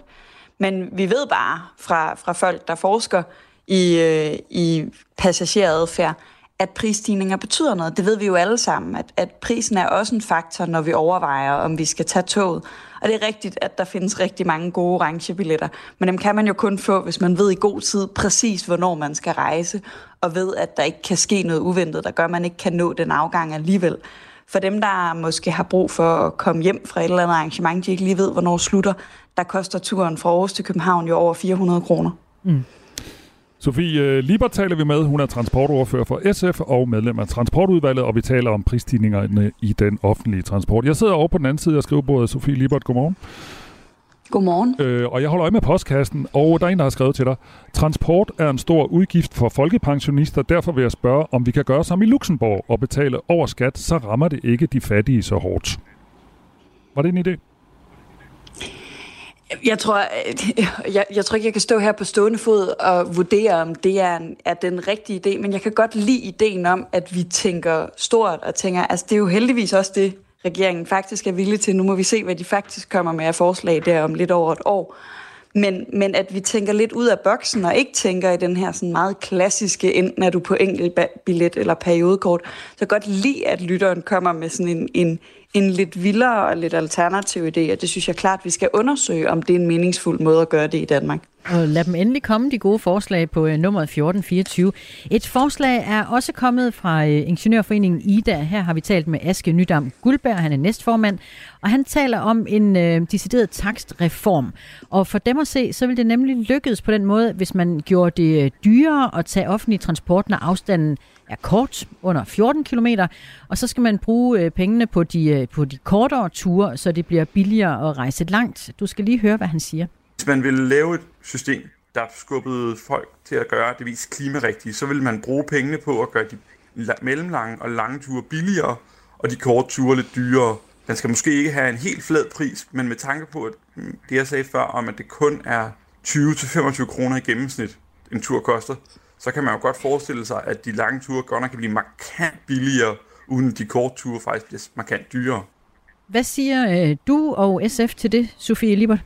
Men vi ved bare fra, fra folk, der forsker i, øh, i passageradfærd, at prisstigninger betyder noget. Det ved vi jo alle sammen, at, at prisen er også en faktor, når vi overvejer, om vi skal tage toget. Og det er rigtigt, at der findes rigtig mange gode orange billetter, men dem kan man jo kun få, hvis man ved i god tid præcis, hvornår man skal rejse, og ved, at der ikke kan ske noget uventet, der gør, at man ikke kan nå den afgang alligevel. For dem, der måske har brug for at komme hjem fra et eller andet arrangement, de ikke lige ved, hvornår slutter, der koster turen fra Aarhus til København jo over 400 kroner. Mm. Sofie øh, Libert Lieber taler vi med. Hun er transportordfører for SF og medlem af Transportudvalget, og vi taler om prisstigningerne i den offentlige transport. Jeg sidder over på den anden side af skrivebordet. Sofie Liebert, godmorgen. Godmorgen. Øh, og jeg holder øje med postkassen, og der er en, der har skrevet til dig. Transport er en stor udgift for folkepensionister, derfor vil jeg spørge, om vi kan gøre som i Luxembourg og betale over skat, så rammer det ikke de fattige så hårdt. Var det en idé? Jeg tror, jeg, jeg tror ikke, jeg kan stå her på stående fod og vurdere, om det er, en, er den rigtige idé, men jeg kan godt lide ideen om, at vi tænker stort og tænker, altså det er jo heldigvis også det, regeringen faktisk er villig til. Nu må vi se, hvad de faktisk kommer med af forslag der om lidt over et år. Men, men at vi tænker lidt ud af boksen og ikke tænker i den her sådan meget klassiske, enten er du på enkelt billet eller periodekort, så godt lide, at lytteren kommer med sådan en, en, en lidt vildere og lidt alternativ idé, og det synes jeg klart, vi skal undersøge, om det er en meningsfuld måde at gøre det i Danmark. Og lad dem endelig komme, de gode forslag på øh, nummeret 1424. Et forslag er også kommet fra øh, Ingeniørforeningen IDA. Her har vi talt med Aske Nydam Guldberg, han er næstformand, og han taler om en øh, decideret takstreform. Og for dem at se, så vil det nemlig lykkedes på den måde, hvis man gjorde det øh, dyrere at tage offentlig transport, når afstanden er kort, under 14 km, og så skal man bruge øh, pengene på de, øh, på de kortere ture, så det bliver billigere at rejse langt. Du skal lige høre, hvad han siger. Hvis man vil lave et system, der skubbede folk til at gøre det vis klimarigtige, så vil man bruge pengene på at gøre de mellemlange og lange ture billigere, og de korte ture lidt dyrere. Den skal måske ikke have en helt flad pris, men med tanke på, at mm, det jeg sagde før om, at det kun er 20-25 kroner i gennemsnit, en tur koster, så kan man jo godt forestille sig, at de lange ture godt nok kan blive markant billigere, uden de korte ture faktisk bliver markant dyrere. Hvad siger øh, du og SF til det, Sofie Libert?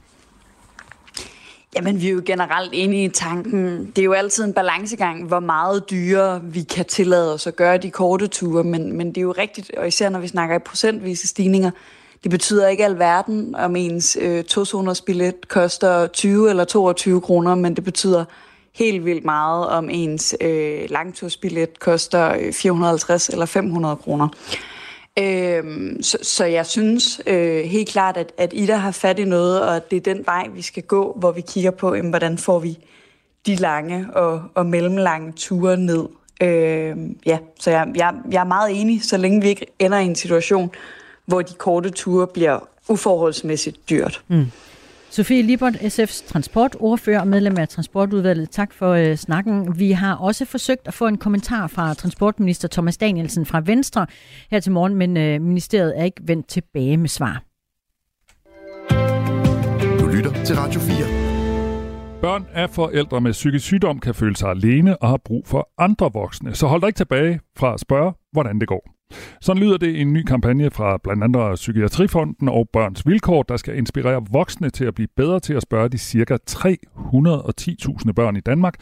Jamen, vi er jo generelt enige i tanken. Det er jo altid en balancegang, hvor meget dyre vi kan tillade os at gøre de korte ture, men, men det er jo rigtigt, og især når vi snakker i procentvise stigninger, det betyder ikke alverden, om ens øh, to billet koster 20 eller 22 kroner, men det betyder helt vildt meget, om ens øh, langtursbillet koster øh, 450 eller 500 kroner. Øhm, så, så jeg synes øh, helt klart, at, at Ida har fat i noget, og at det er den vej, vi skal gå, hvor vi kigger på, jamen, hvordan får vi de lange og, og mellemlange ture ned. Øh, ja, så jeg, jeg, jeg er meget enig, så længe vi ikke ender i en situation, hvor de korte ture bliver uforholdsmæssigt dyrt. Mm. Sofie Libert, SF's transportordfører og medlem af Transportudvalget. Tak for øh, snakken. Vi har også forsøgt at få en kommentar fra transportminister Thomas Danielsen fra Venstre her til morgen, men øh, ministeriet er ikke vendt tilbage med svar. Du lytter til Radio 4. Børn af forældre med psykisk sygdom kan føle sig alene og har brug for andre voksne. Så hold dig ikke tilbage fra at spørge, hvordan det går. Sådan lyder det en ny kampagne fra blandt andet Psykiatrifonden og Børns Vilkår, der skal inspirere voksne til at blive bedre til at spørge de ca. 310.000 børn i Danmark,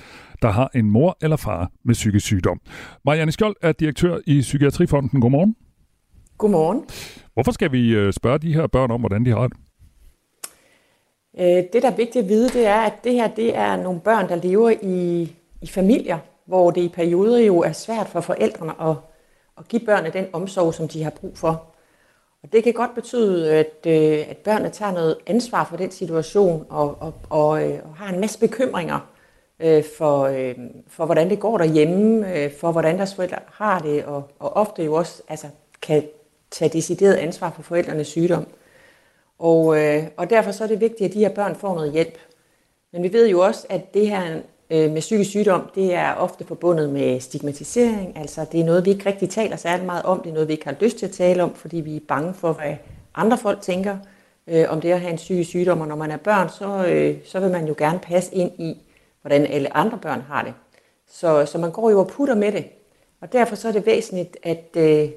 der har en mor eller far med psykisk sygdom. Marianne Skjold er direktør i Psykiatrifonden. Godmorgen. Godmorgen. Hvorfor skal vi øh, spørge de her børn om, hvordan de har det? Øh, Det, der er vigtigt at vide, det er, at det her det er nogle børn, der lever i, i familier, hvor det i perioder jo er svært for forældrene at, og give børnene den omsorg, som de har brug for. Og det kan godt betyde, at, øh, at børnene tager noget ansvar for den situation og, og, og, øh, og har en masse bekymringer øh, for, øh, for, hvordan det går derhjemme, øh, for hvordan deres forældre har det, og, og ofte jo også altså, kan tage decideret ansvar for forældrenes sygdom. Og, øh, og derfor så er det vigtigt, at de her børn får noget hjælp. Men vi ved jo også, at det her øh, med psykisk sygdom, det er ofte forbundet med stigmatisering. Altså det er noget, vi ikke rigtig taler særlig meget om. Det er noget, vi ikke har lyst til at tale om, fordi vi er bange for, hvad andre folk tænker øh, om det at have en psykisk sygdom. Og når man er børn, så, øh, så vil man jo gerne passe ind i, hvordan alle andre børn har det. Så, så man går jo og putter med det. Og derfor så er det væsentligt, at øh,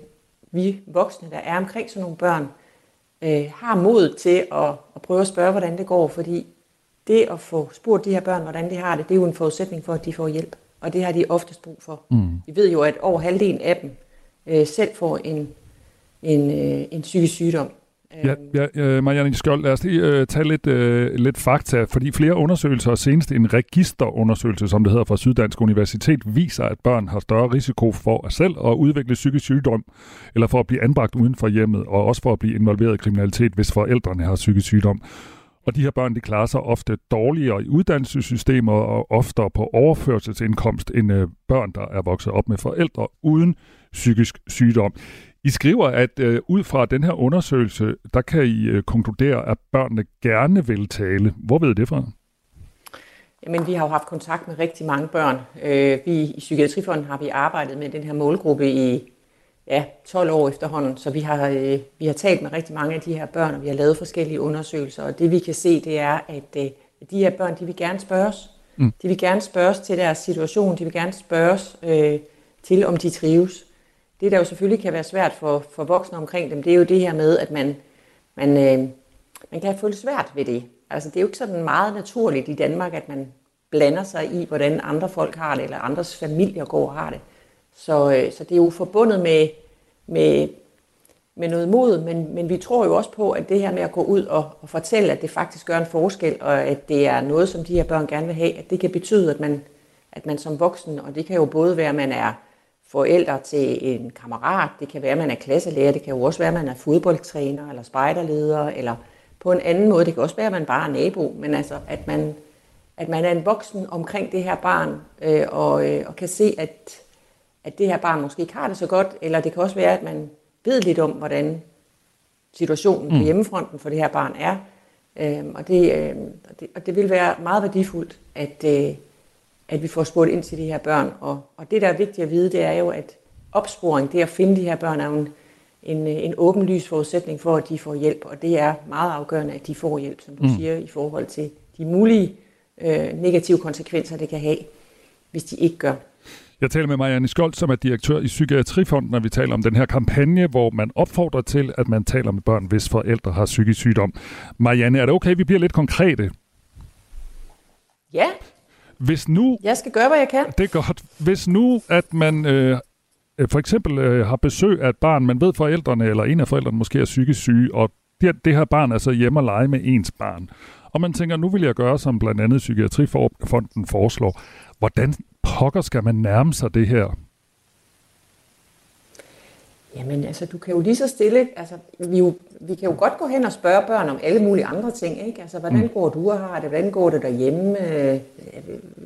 vi voksne, der er omkring sådan nogle børn, øh, har mod til at, at prøve at spørge, hvordan det går, fordi det at få spurgt de her børn, hvordan de har det, det er jo en forudsætning for, at de får hjælp. Og det har de oftest brug for. Mm. Vi ved jo, at over halvdelen af dem øh, selv får en, en, øh, en psykisk sygdom. Ja, ja øh, Marianne Skjold, lad os lige øh, tage lidt, øh, lidt fakta, fordi flere undersøgelser, og senest en registerundersøgelse, som det hedder fra Syddansk Universitet, viser, at børn har større risiko for at selv at udvikle psykisk sygdom, eller for at blive anbragt uden for hjemmet, og også for at blive involveret i kriminalitet, hvis forældrene har psykisk sygdom. Og de her børn, de klarer sig ofte dårligere i uddannelsessystemer og oftere på overførselsindkomst end øh, børn, der er vokset op med forældre uden psykisk sygdom. I skriver, at øh, ud fra den her undersøgelse, der kan I øh, konkludere, at børnene gerne vil tale. Hvor ved I det fra? Jamen, vi har jo haft kontakt med rigtig mange børn. Øh, vi i Psykiatrifonden har vi arbejdet med den her målgruppe i ja, 12 år efterhånden, så vi har, øh, vi har talt med rigtig mange af de her børn, og vi har lavet forskellige undersøgelser, og det vi kan se, det er, at øh, de her børn, de vil gerne spørges. Mm. De vil gerne spørges til deres situation, de vil gerne spørges øh, til, om de trives. Det, der jo selvfølgelig kan være svært for, for voksne omkring dem, det er jo det her med, at man, man, øh, man kan føle svært ved det. Altså, det er jo ikke sådan meget naturligt i Danmark, at man blander sig i, hvordan andre folk har det, eller andres familier går og har det. Så, øh, så det er jo forbundet med, med, med noget mod, men, men vi tror jo også på, at det her med at gå ud og, og fortælle, at det faktisk gør en forskel, og at det er noget, som de her børn gerne vil have, at det kan betyde, at man, at man som voksen, og det kan jo både være, at man er forældre til en kammerat, det kan være, at man er klasselærer, det kan jo også være, at man er fodboldtræner, eller spejderleder, eller på en anden måde, det kan også være, at man bare er nabo, men altså, at man, at man er en voksen omkring det her barn, øh, og, øh, og kan se, at, at det her barn måske ikke har det så godt, eller det kan også være, at man ved lidt om, hvordan situationen mm. på hjemmefronten for det her barn er. Øhm, og, det, øh, og, det, og det vil være meget værdifuldt, at, øh, at vi får spurgt ind til de her børn. Og, og det, der er vigtigt at vide, det er jo, at opsporing, det at finde de her børn, er jo en, en, en åbenlys forudsætning for, at de får hjælp. Og det er meget afgørende, at de får hjælp, som du mm. siger, i forhold til de mulige øh, negative konsekvenser, det kan have, hvis de ikke gør. Jeg taler med Marianne Skjold, som er direktør i Psykiatrifonden, når vi taler om den her kampagne, hvor man opfordrer til, at man taler med børn, hvis forældre har psykisk sygdom. Marianne, er det okay, vi bliver lidt konkrete? Ja, Hvis nu, jeg skal gøre, hvad jeg kan. det er godt, hvis nu, at man øh, øh, for eksempel øh, har besøg af et barn, man ved forældrene, eller en af forældrene måske er psykisk syge, og det, det her barn er så hjemme og lege med ens barn. Og man tænker, nu vil jeg gøre, som blandt andet Psykiatrifonden foreslår. Hvordan pokker skal man nærme sig det her? Jamen altså, du kan jo lige så stille, altså vi, jo, vi kan jo godt gå hen og spørge børn om alle mulige andre ting, ikke? Altså, hvordan går du og har det? Hvordan går det derhjemme? Øh,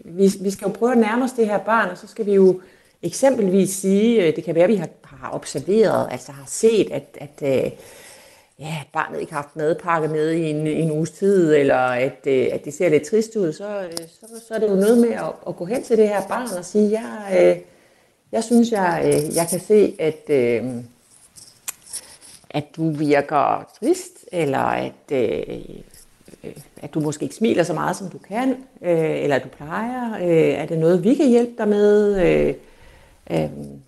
Vi, vi skal jo prøve at nærme os det her barn, og så skal vi jo eksempelvis sige, øh, det kan være, at vi har, har observeret, altså har set, at, at øh, ja, at barnet ikke har haft madpakke med i en, en uges tid, eller at, øh, at det ser lidt trist ud, så, øh, så, så er det jo noget med at, at gå hen til det her barn og sige, jeg, øh, jeg synes, jeg, øh, jeg kan se, at, øh, at du virker trist, eller at, øh, øh, at du måske ikke smiler så meget, som du kan, øh, eller at du plejer. Øh, er det noget, vi kan hjælpe dig med? Øh, øh,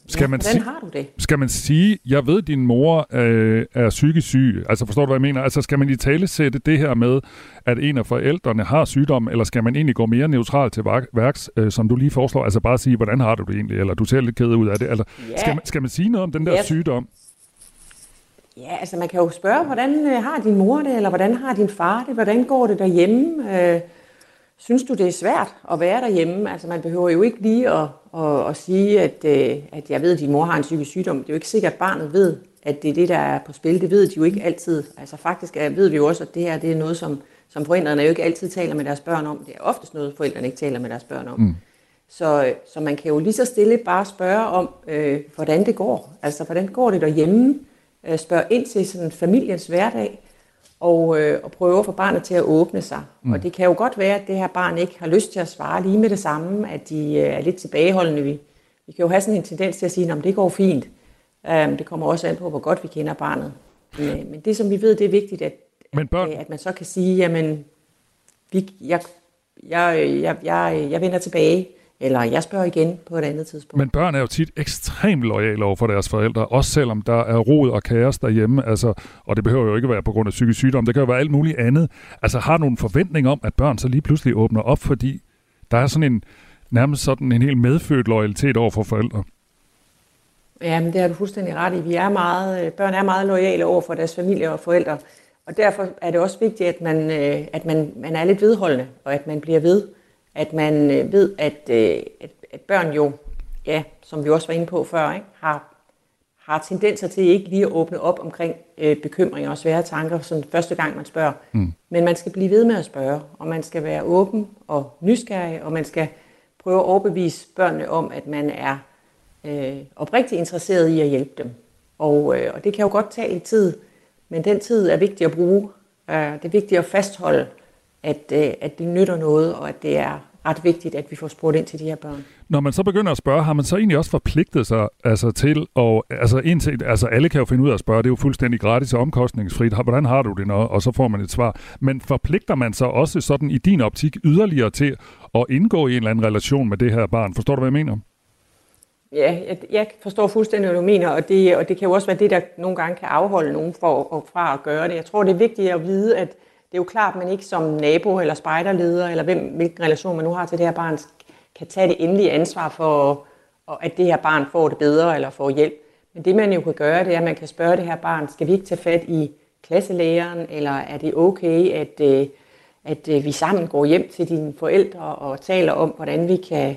Skal man hvordan sige- har du det? Skal man sige, jeg ved, at din mor øh, er psykisk syg? Altså forstår du, hvad jeg mener? Altså skal man i tale sætte det her med, at en af forældrene har sygdom, eller skal man egentlig gå mere neutralt til værk- værks, øh, som du lige foreslår? Altså bare sige, hvordan har du det egentlig? Eller du ser lidt ked ud af det? Eller Ja. skal, man, skal man sige noget om den der Ja. sygdom? Ja, altså man kan jo spørge, hvordan øh, har din mor det, eller hvordan har din far det, hvordan går det derhjemme? Øh, synes du, det er svært at være derhjemme? Altså man behøver jo ikke lige at, at, at sige, at, øh, at jeg ved, at din mor har en psykisk sygdom. Det er jo ikke sikkert, at barnet ved, at det er det, der er på spil. Det ved de jo ikke altid. Altså faktisk ved vi jo også, at det her det er noget, som, som forældrene jo ikke altid taler med deres børn om. Det er oftest noget, forældrene ikke taler med deres børn om. Mm. Så, så man kan jo lige så stille bare spørge om, øh, hvordan det går. Altså, hvordan går det derhjemme? Øh, spørge ind til sådan familiens hverdag, og, øh, og prøve at få barnet til at åbne sig. Mm. Mm. Og det kan jo godt være, at det her barn ikke har lyst til at svare lige med det samme, at de øh, er lidt tilbageholdende. Vi, vi kan jo have sådan en tendens til at sige, at det går fint. Um, det kommer også an på, hvor godt vi kender barnet. Men, øh, men det, som vi ved, det er vigtigt, at, Men børn... at, at man så kan sige, jamen, vi, jeg, jeg, jeg, jeg, jeg vender tilbage, eller jeg spørger igen på et andet tidspunkt. Men børn er jo tit ekstremt lojale over for deres forældre, også selvom der er rod og kaos derhjemme, altså, og det behøver jo ikke være på grund af psykisk sygdom, det kan jo være alt muligt andet. Altså har du en forventning om, at børn så lige pludselig åbner op, fordi der er sådan en nærmest sådan en helt medfødt loyalitet over for forældre? Ja, men det har du fuldstændig ret i. Vi er meget, øh, børn er meget lojale over for deres familie og forældre. Og derfor er det også vigtigt, at man, øh, at man, man er lidt vedholdende, og at man bliver ved. At man øh, ved, at, øh, at, at børn jo, ja, som vi også var inde på før, ikke, har, har tendenser til ikke lige at åbne op omkring øh, bekymringer og svære tanker, sådan første gang man spørger. Mm. Men man skal blive ved med at spørge, og man skal være åben og nysgerrig, og man skal prøve at overbevise børnene om, at man er øh, oprigtigt interesseret i at hjælpe dem. Og, øh, og det kan jo godt tage lidt tid, men den tid er vigtig at bruge. Øh, det er vigtigt at fastholde, at, øh, at det nytter noget, og at det er ret vigtigt, at vi får spurgt ind til de her børn. Når man så begynder at spørge, har man så egentlig også forpligtet sig altså, til, og altså, indtil, altså alle kan jo finde ud af at spørge, det er jo fuldstændig gratis og omkostningsfrit, hvordan har du det, når, og så får man et svar. Men forpligter man sig også sådan i din optik yderligere til at indgå i en eller anden relation med det her barn? Forstår du, hvad jeg mener? Ja, jeg, jeg forstår fuldstændig, hvad du mener, og det, og det kan jo også være det, der nogle gange kan afholde nogen for, og fra at gøre det. Jeg tror, det er vigtigt at vide, at det er jo klart, at man ikke som nabo eller spejderleder, eller hvem, hvilken relation man nu har til det her barn, kan tage det endelige ansvar for, at det her barn får det bedre eller får hjælp. Men det man jo kan gøre, det er, at man kan spørge det her barn, skal vi ikke tage fat i klasselæreren, eller er det okay, at, øh, at øh, vi sammen går hjem til dine forældre og taler om, hvordan vi kan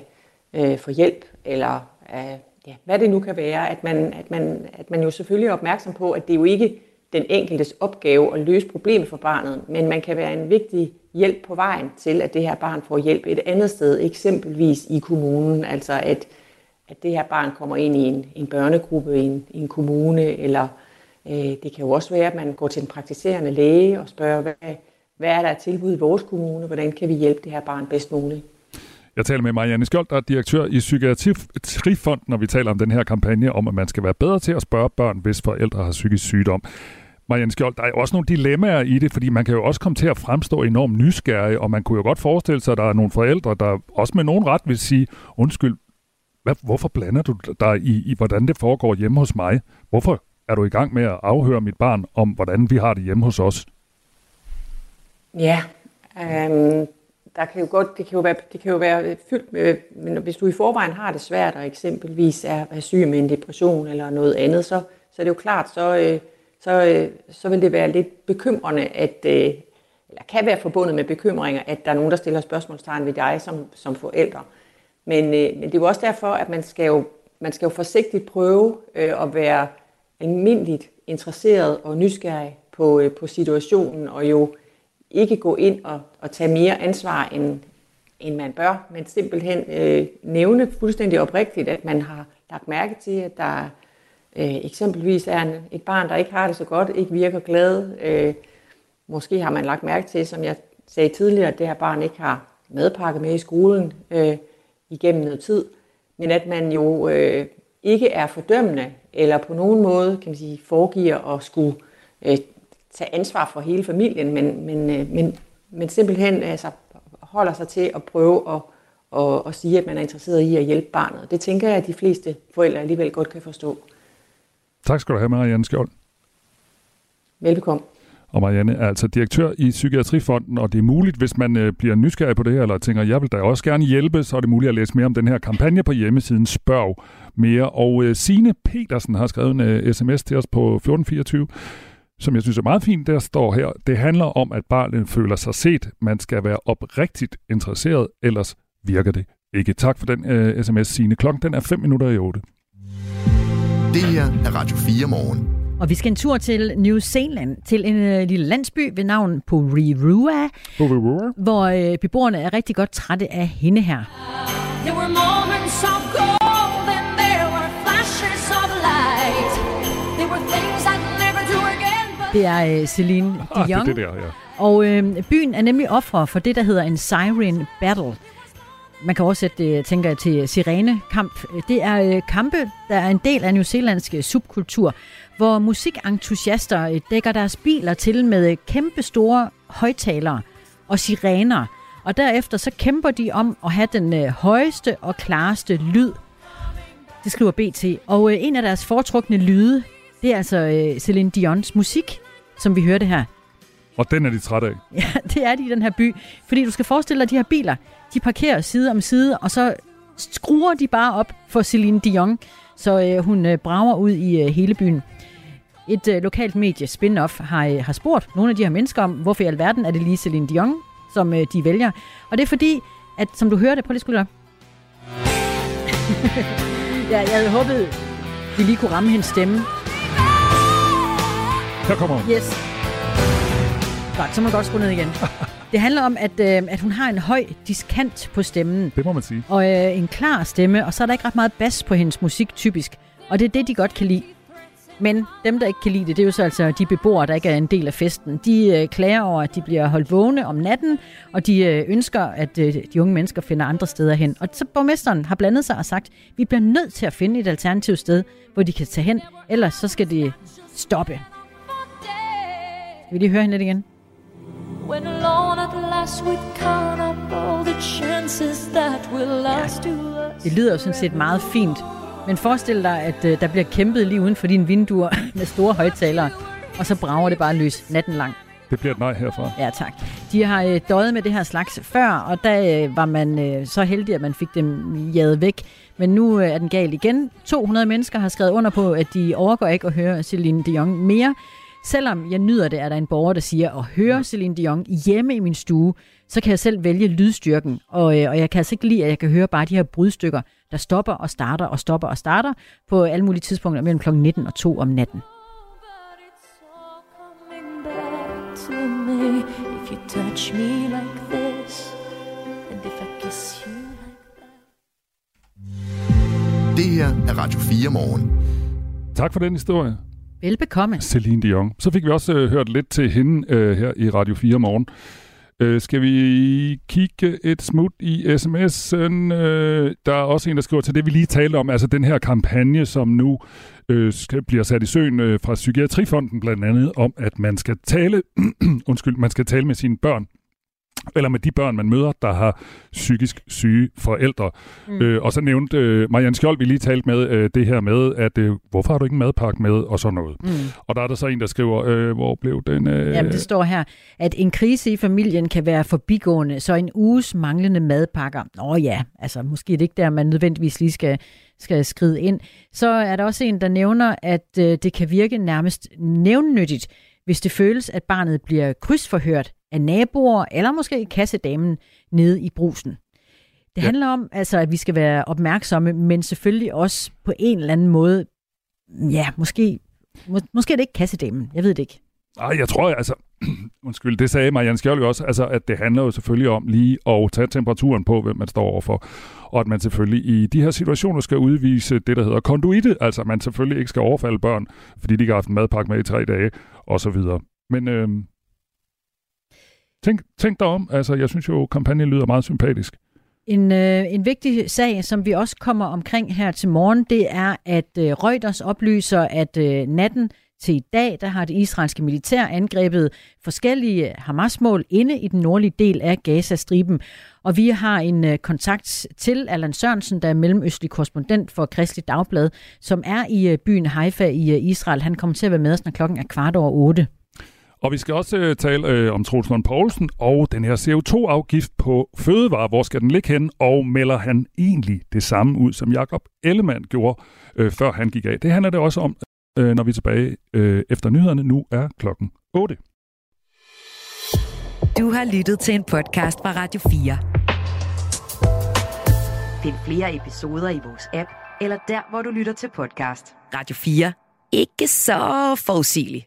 øh, få hjælp, eller øh, ja, hvad det nu kan være, at man, at, man, at man jo selvfølgelig er opmærksom på, at det jo ikke den enkeltes opgave at løse problemet for barnet, men man kan være en vigtig hjælp på vejen til, at det her barn får hjælp et andet sted, eksempelvis i kommunen, altså at, at det her barn kommer ind i en, en børnegruppe i en, i en kommune, eller øh, det kan jo også være, at man går til en praktiserende læge og spørger, hvad, hvad er der tilbud i vores kommune, hvordan kan vi hjælpe det her barn bedst muligt. Jeg taler med Marianne Skjold, der er direktør i Psykiatrifonden, når vi taler om den her kampagne om, at man skal være bedre til at spørge børn, hvis forældre har psykisk sygdom. Marianne Skjold, der er jo også nogle dilemmaer i det, fordi man kan jo også komme til at fremstå enormt nysgerrig, og man kunne jo godt forestille sig, at der er nogle forældre, der også med nogen ret vil sige, undskyld, hvad, hvorfor blander du dig i, i, hvordan det foregår hjemme hos mig? Hvorfor er du i gang med at afhøre mit barn om, hvordan vi har det hjemme hos os? Ja, øhm, der kan jo godt, det kan jo være, det kan jo være øh, fyldt med, men hvis du i forvejen har det svært, og eksempelvis er, er syg med en depression eller noget andet, så, så er det jo klart, så, øh, så, øh, så vil det være lidt bekymrende, at, eller kan være forbundet med bekymringer, at der er nogen, der stiller spørgsmålstegn ved dig som, som forældre. Men, men det er jo også derfor, at man skal jo, man skal jo forsigtigt prøve at være almindeligt interesseret og nysgerrig på, på situationen, og jo ikke gå ind og, og tage mere ansvar, end, end man bør, men simpelthen øh, nævne fuldstændig oprigtigt, at man har lagt mærke til, at der øh, eksempelvis er en, et barn, der ikke har det så godt, ikke virker glad. Øh, måske har man lagt mærke til, som jeg sagde tidligere, at det her barn ikke har madpakke med i skolen øh, igennem noget tid, men at man jo øh, ikke er fordømmende eller på nogen måde kan man sige, foregiver at skulle øh, tage ansvar for hele familien, men, men, øh, men, men simpelthen altså, holder sig til at prøve at, at, at sige, at man er interesseret i at hjælpe barnet. Det tænker jeg, at de fleste forældre alligevel godt kan forstå. Tak skal du have, Marianne Skjold. Velbekomme. Og Marianne er altså direktør i Psykiatrifonden, og det er muligt, hvis man øh, bliver nysgerrig på det her, eller tænker, jeg vil da også gerne hjælpe, så er det muligt at læse mere om den her kampagne på hjemmesiden Spørg mere. Og øh, Signe Petersen har skrevet en sms til os på 1424, som jeg synes er meget fint, der står her. Det handler om, at barnet føler sig set. Man skal være oprigtigt interesseret, ellers virker det ikke. Tak for den øh, sms, Signe. Klokken den er 5 minutter i 8. Det her er Radio 4 morgen. Og vi skal en tur til New Zealand, til en øh, lille landsby ved navn Porirua, Porirua. hvor øh, beboerne er rigtig godt trætte af hende her. There were moments of gold Det er øh, Celine Ah, det er Dion. det der, ja. Og øh, byen er nemlig ofre for det, der hedder en siren battle. Man kan oversætte det, tænker jeg, til sirenekamp. Det er øh, kampe, der er en del af New Zealandsk øh, subkultur, hvor musikentusiaster øh, dækker deres biler til med øh, kæmpe store højtalere og sirener. Og derefter så kæmper de om at have den øh, højeste og klareste lyd. Det skriver BT. Og øh, en af deres foretrukne lyde, det er altså øh, Celine Dions musik, som vi hørte her. Og den er de trætte af. Ja, det er de i den her by. Fordi du skal forestille dig, at de her biler, de parkerer side om side, og så skruer de bare op for Celine Dion, så øh, hun øh, brager ud i øh, hele byen. Et øh, lokalt medie, Spin-Off, har, øh, har spurgt nogle af de her mennesker om, hvorfor i alverden er det lige Celine Dion, som øh, de vælger. Og det er fordi, at som du hørte, prøv lige det op. ja, jeg havde håbet, vi lige kunne ramme hendes stemme. Her kommer hun. Yes. Godt, så må du godt skrue ned igen. Det handler om, at, øh, at hun har en høj diskant på stemmen. Det må man sige. Og øh, en klar stemme, og så er der ikke ret meget bas på hendes musik, typisk. Og det er det, de godt kan lide. Men dem, der ikke kan lide det, det er jo så altså de beboere, der ikke er en del af festen. De øh, klager over, at de bliver holdt vågne om natten, og de øh, ønsker, at øh, de unge mennesker finder andre steder hen. Og så borgmesteren har blandet sig og sagt, vi bliver nødt til at finde et alternativt sted, hvor de kan tage hen, ellers så skal det stoppe. Skal vi lige høre hende lidt igen? when alone at last we count up all the chances that will last to us. Det lyder jo sådan set meget fint. Men forestil dig, at øh, der bliver kæmpet lige uden for dine vinduer med store højtalere, og så brager det bare løs natten lang. Det bliver et nej herfra. Ja, tak. De har øh, døjet med det her slags før, og der øh, var man øh, så heldig, at man fik dem jaget væk. Men nu øh, er den gal igen. 200 mennesker har skrevet under på, at de overgår ikke at høre Celine Dion mere. Selvom jeg nyder det, er der en borger, der siger, at høre Celine Dion hjemme i min stue, så kan jeg selv vælge lydstyrken. Og, øh, og jeg kan altså ikke lide, at jeg kan høre bare de her brudstykker, der stopper og starter og stopper og starter på alle mulige tidspunkter mellem kl. 19 og 2 om natten. if you touch me like this and if I kiss you Det her er Radio 4 morgen. Tak for den historie. Velbekomme. Celine Dion. Så fik vi også øh, hørt lidt til hende øh, her i Radio 4 morgen. Øh, skal vi kigge et smut i sms'en? Øh, der er også en, der skriver til det, vi lige talte om, altså den her kampagne, som nu øh, skal, bliver sat i søen øh, fra Psykiatrifonden blandt andet, om at man skal tale, undskyld, man skal tale med sine børn eller med de børn, man møder, der har psykisk syge forældre. Mm. Øh, og så nævnte øh, Marianne Skjold, vi lige talte med, øh, det her med, at øh, hvorfor har du ikke en madpakke med, og sådan noget. Mm. Og der er der så en, der skriver, øh, hvor blev den... Øh, Jamen, det står her, at en krise i familien kan være forbigående, så en uges manglende madpakker, nå ja, altså måske er det ikke der, man nødvendigvis lige skal, skal skride ind. Så er der også en, der nævner, at øh, det kan virke nærmest nævnnyttigt, hvis det føles, at barnet bliver krydsforhørt af naboer, eller måske kassedamen nede i brusen. Det ja. handler om, altså, at vi skal være opmærksomme, men selvfølgelig også på en eller anden måde, ja, måske, må, måske er det ikke kassedamen, jeg ved det ikke. Ej, jeg tror altså, undskyld, det sagde Marianne Skjold jo også, altså, at det handler jo selvfølgelig om lige at tage temperaturen på, hvem man står overfor. Og at man selvfølgelig i de her situationer skal udvise det, der hedder konduite, altså at man selvfølgelig ikke skal overfalde børn, fordi de ikke har haft en madpakke med i tre dage, og så videre. Men øh, tænk, tænk dig om, altså jeg synes jo, kampagnen lyder meget sympatisk. En, øh, en vigtig sag, som vi også kommer omkring her til morgen, det er, at øh, Reuters oplyser, at øh, natten til i dag, der har det israelske militær angrebet forskellige Hamas-mål inde i den nordlige del af Gaza-striben. Og vi har en øh, kontakt til Allan Sørensen, der er mellemøstlig korrespondent for Kristelig Dagblad, som er i øh, byen Haifa i øh, Israel. Han kommer til at være med os, når klokken er kvart over otte. Og vi skal også øh, tale øh, om Troels Lund Poulsen og den her CO2-afgift på fødevarer. Hvor skal den ligge hen? Og melder han egentlig det samme ud, som Jakob Ellemann gjorde, øh, før han gik af? Det handler det også om, øh, når vi er tilbage øh, efter nyhederne. Nu er klokken 8. Du har lyttet til en podcast fra Radio 4. Find flere episoder i vores app, eller der, hvor du lytter til podcast. Radio 4. Ikke så forudsigeligt.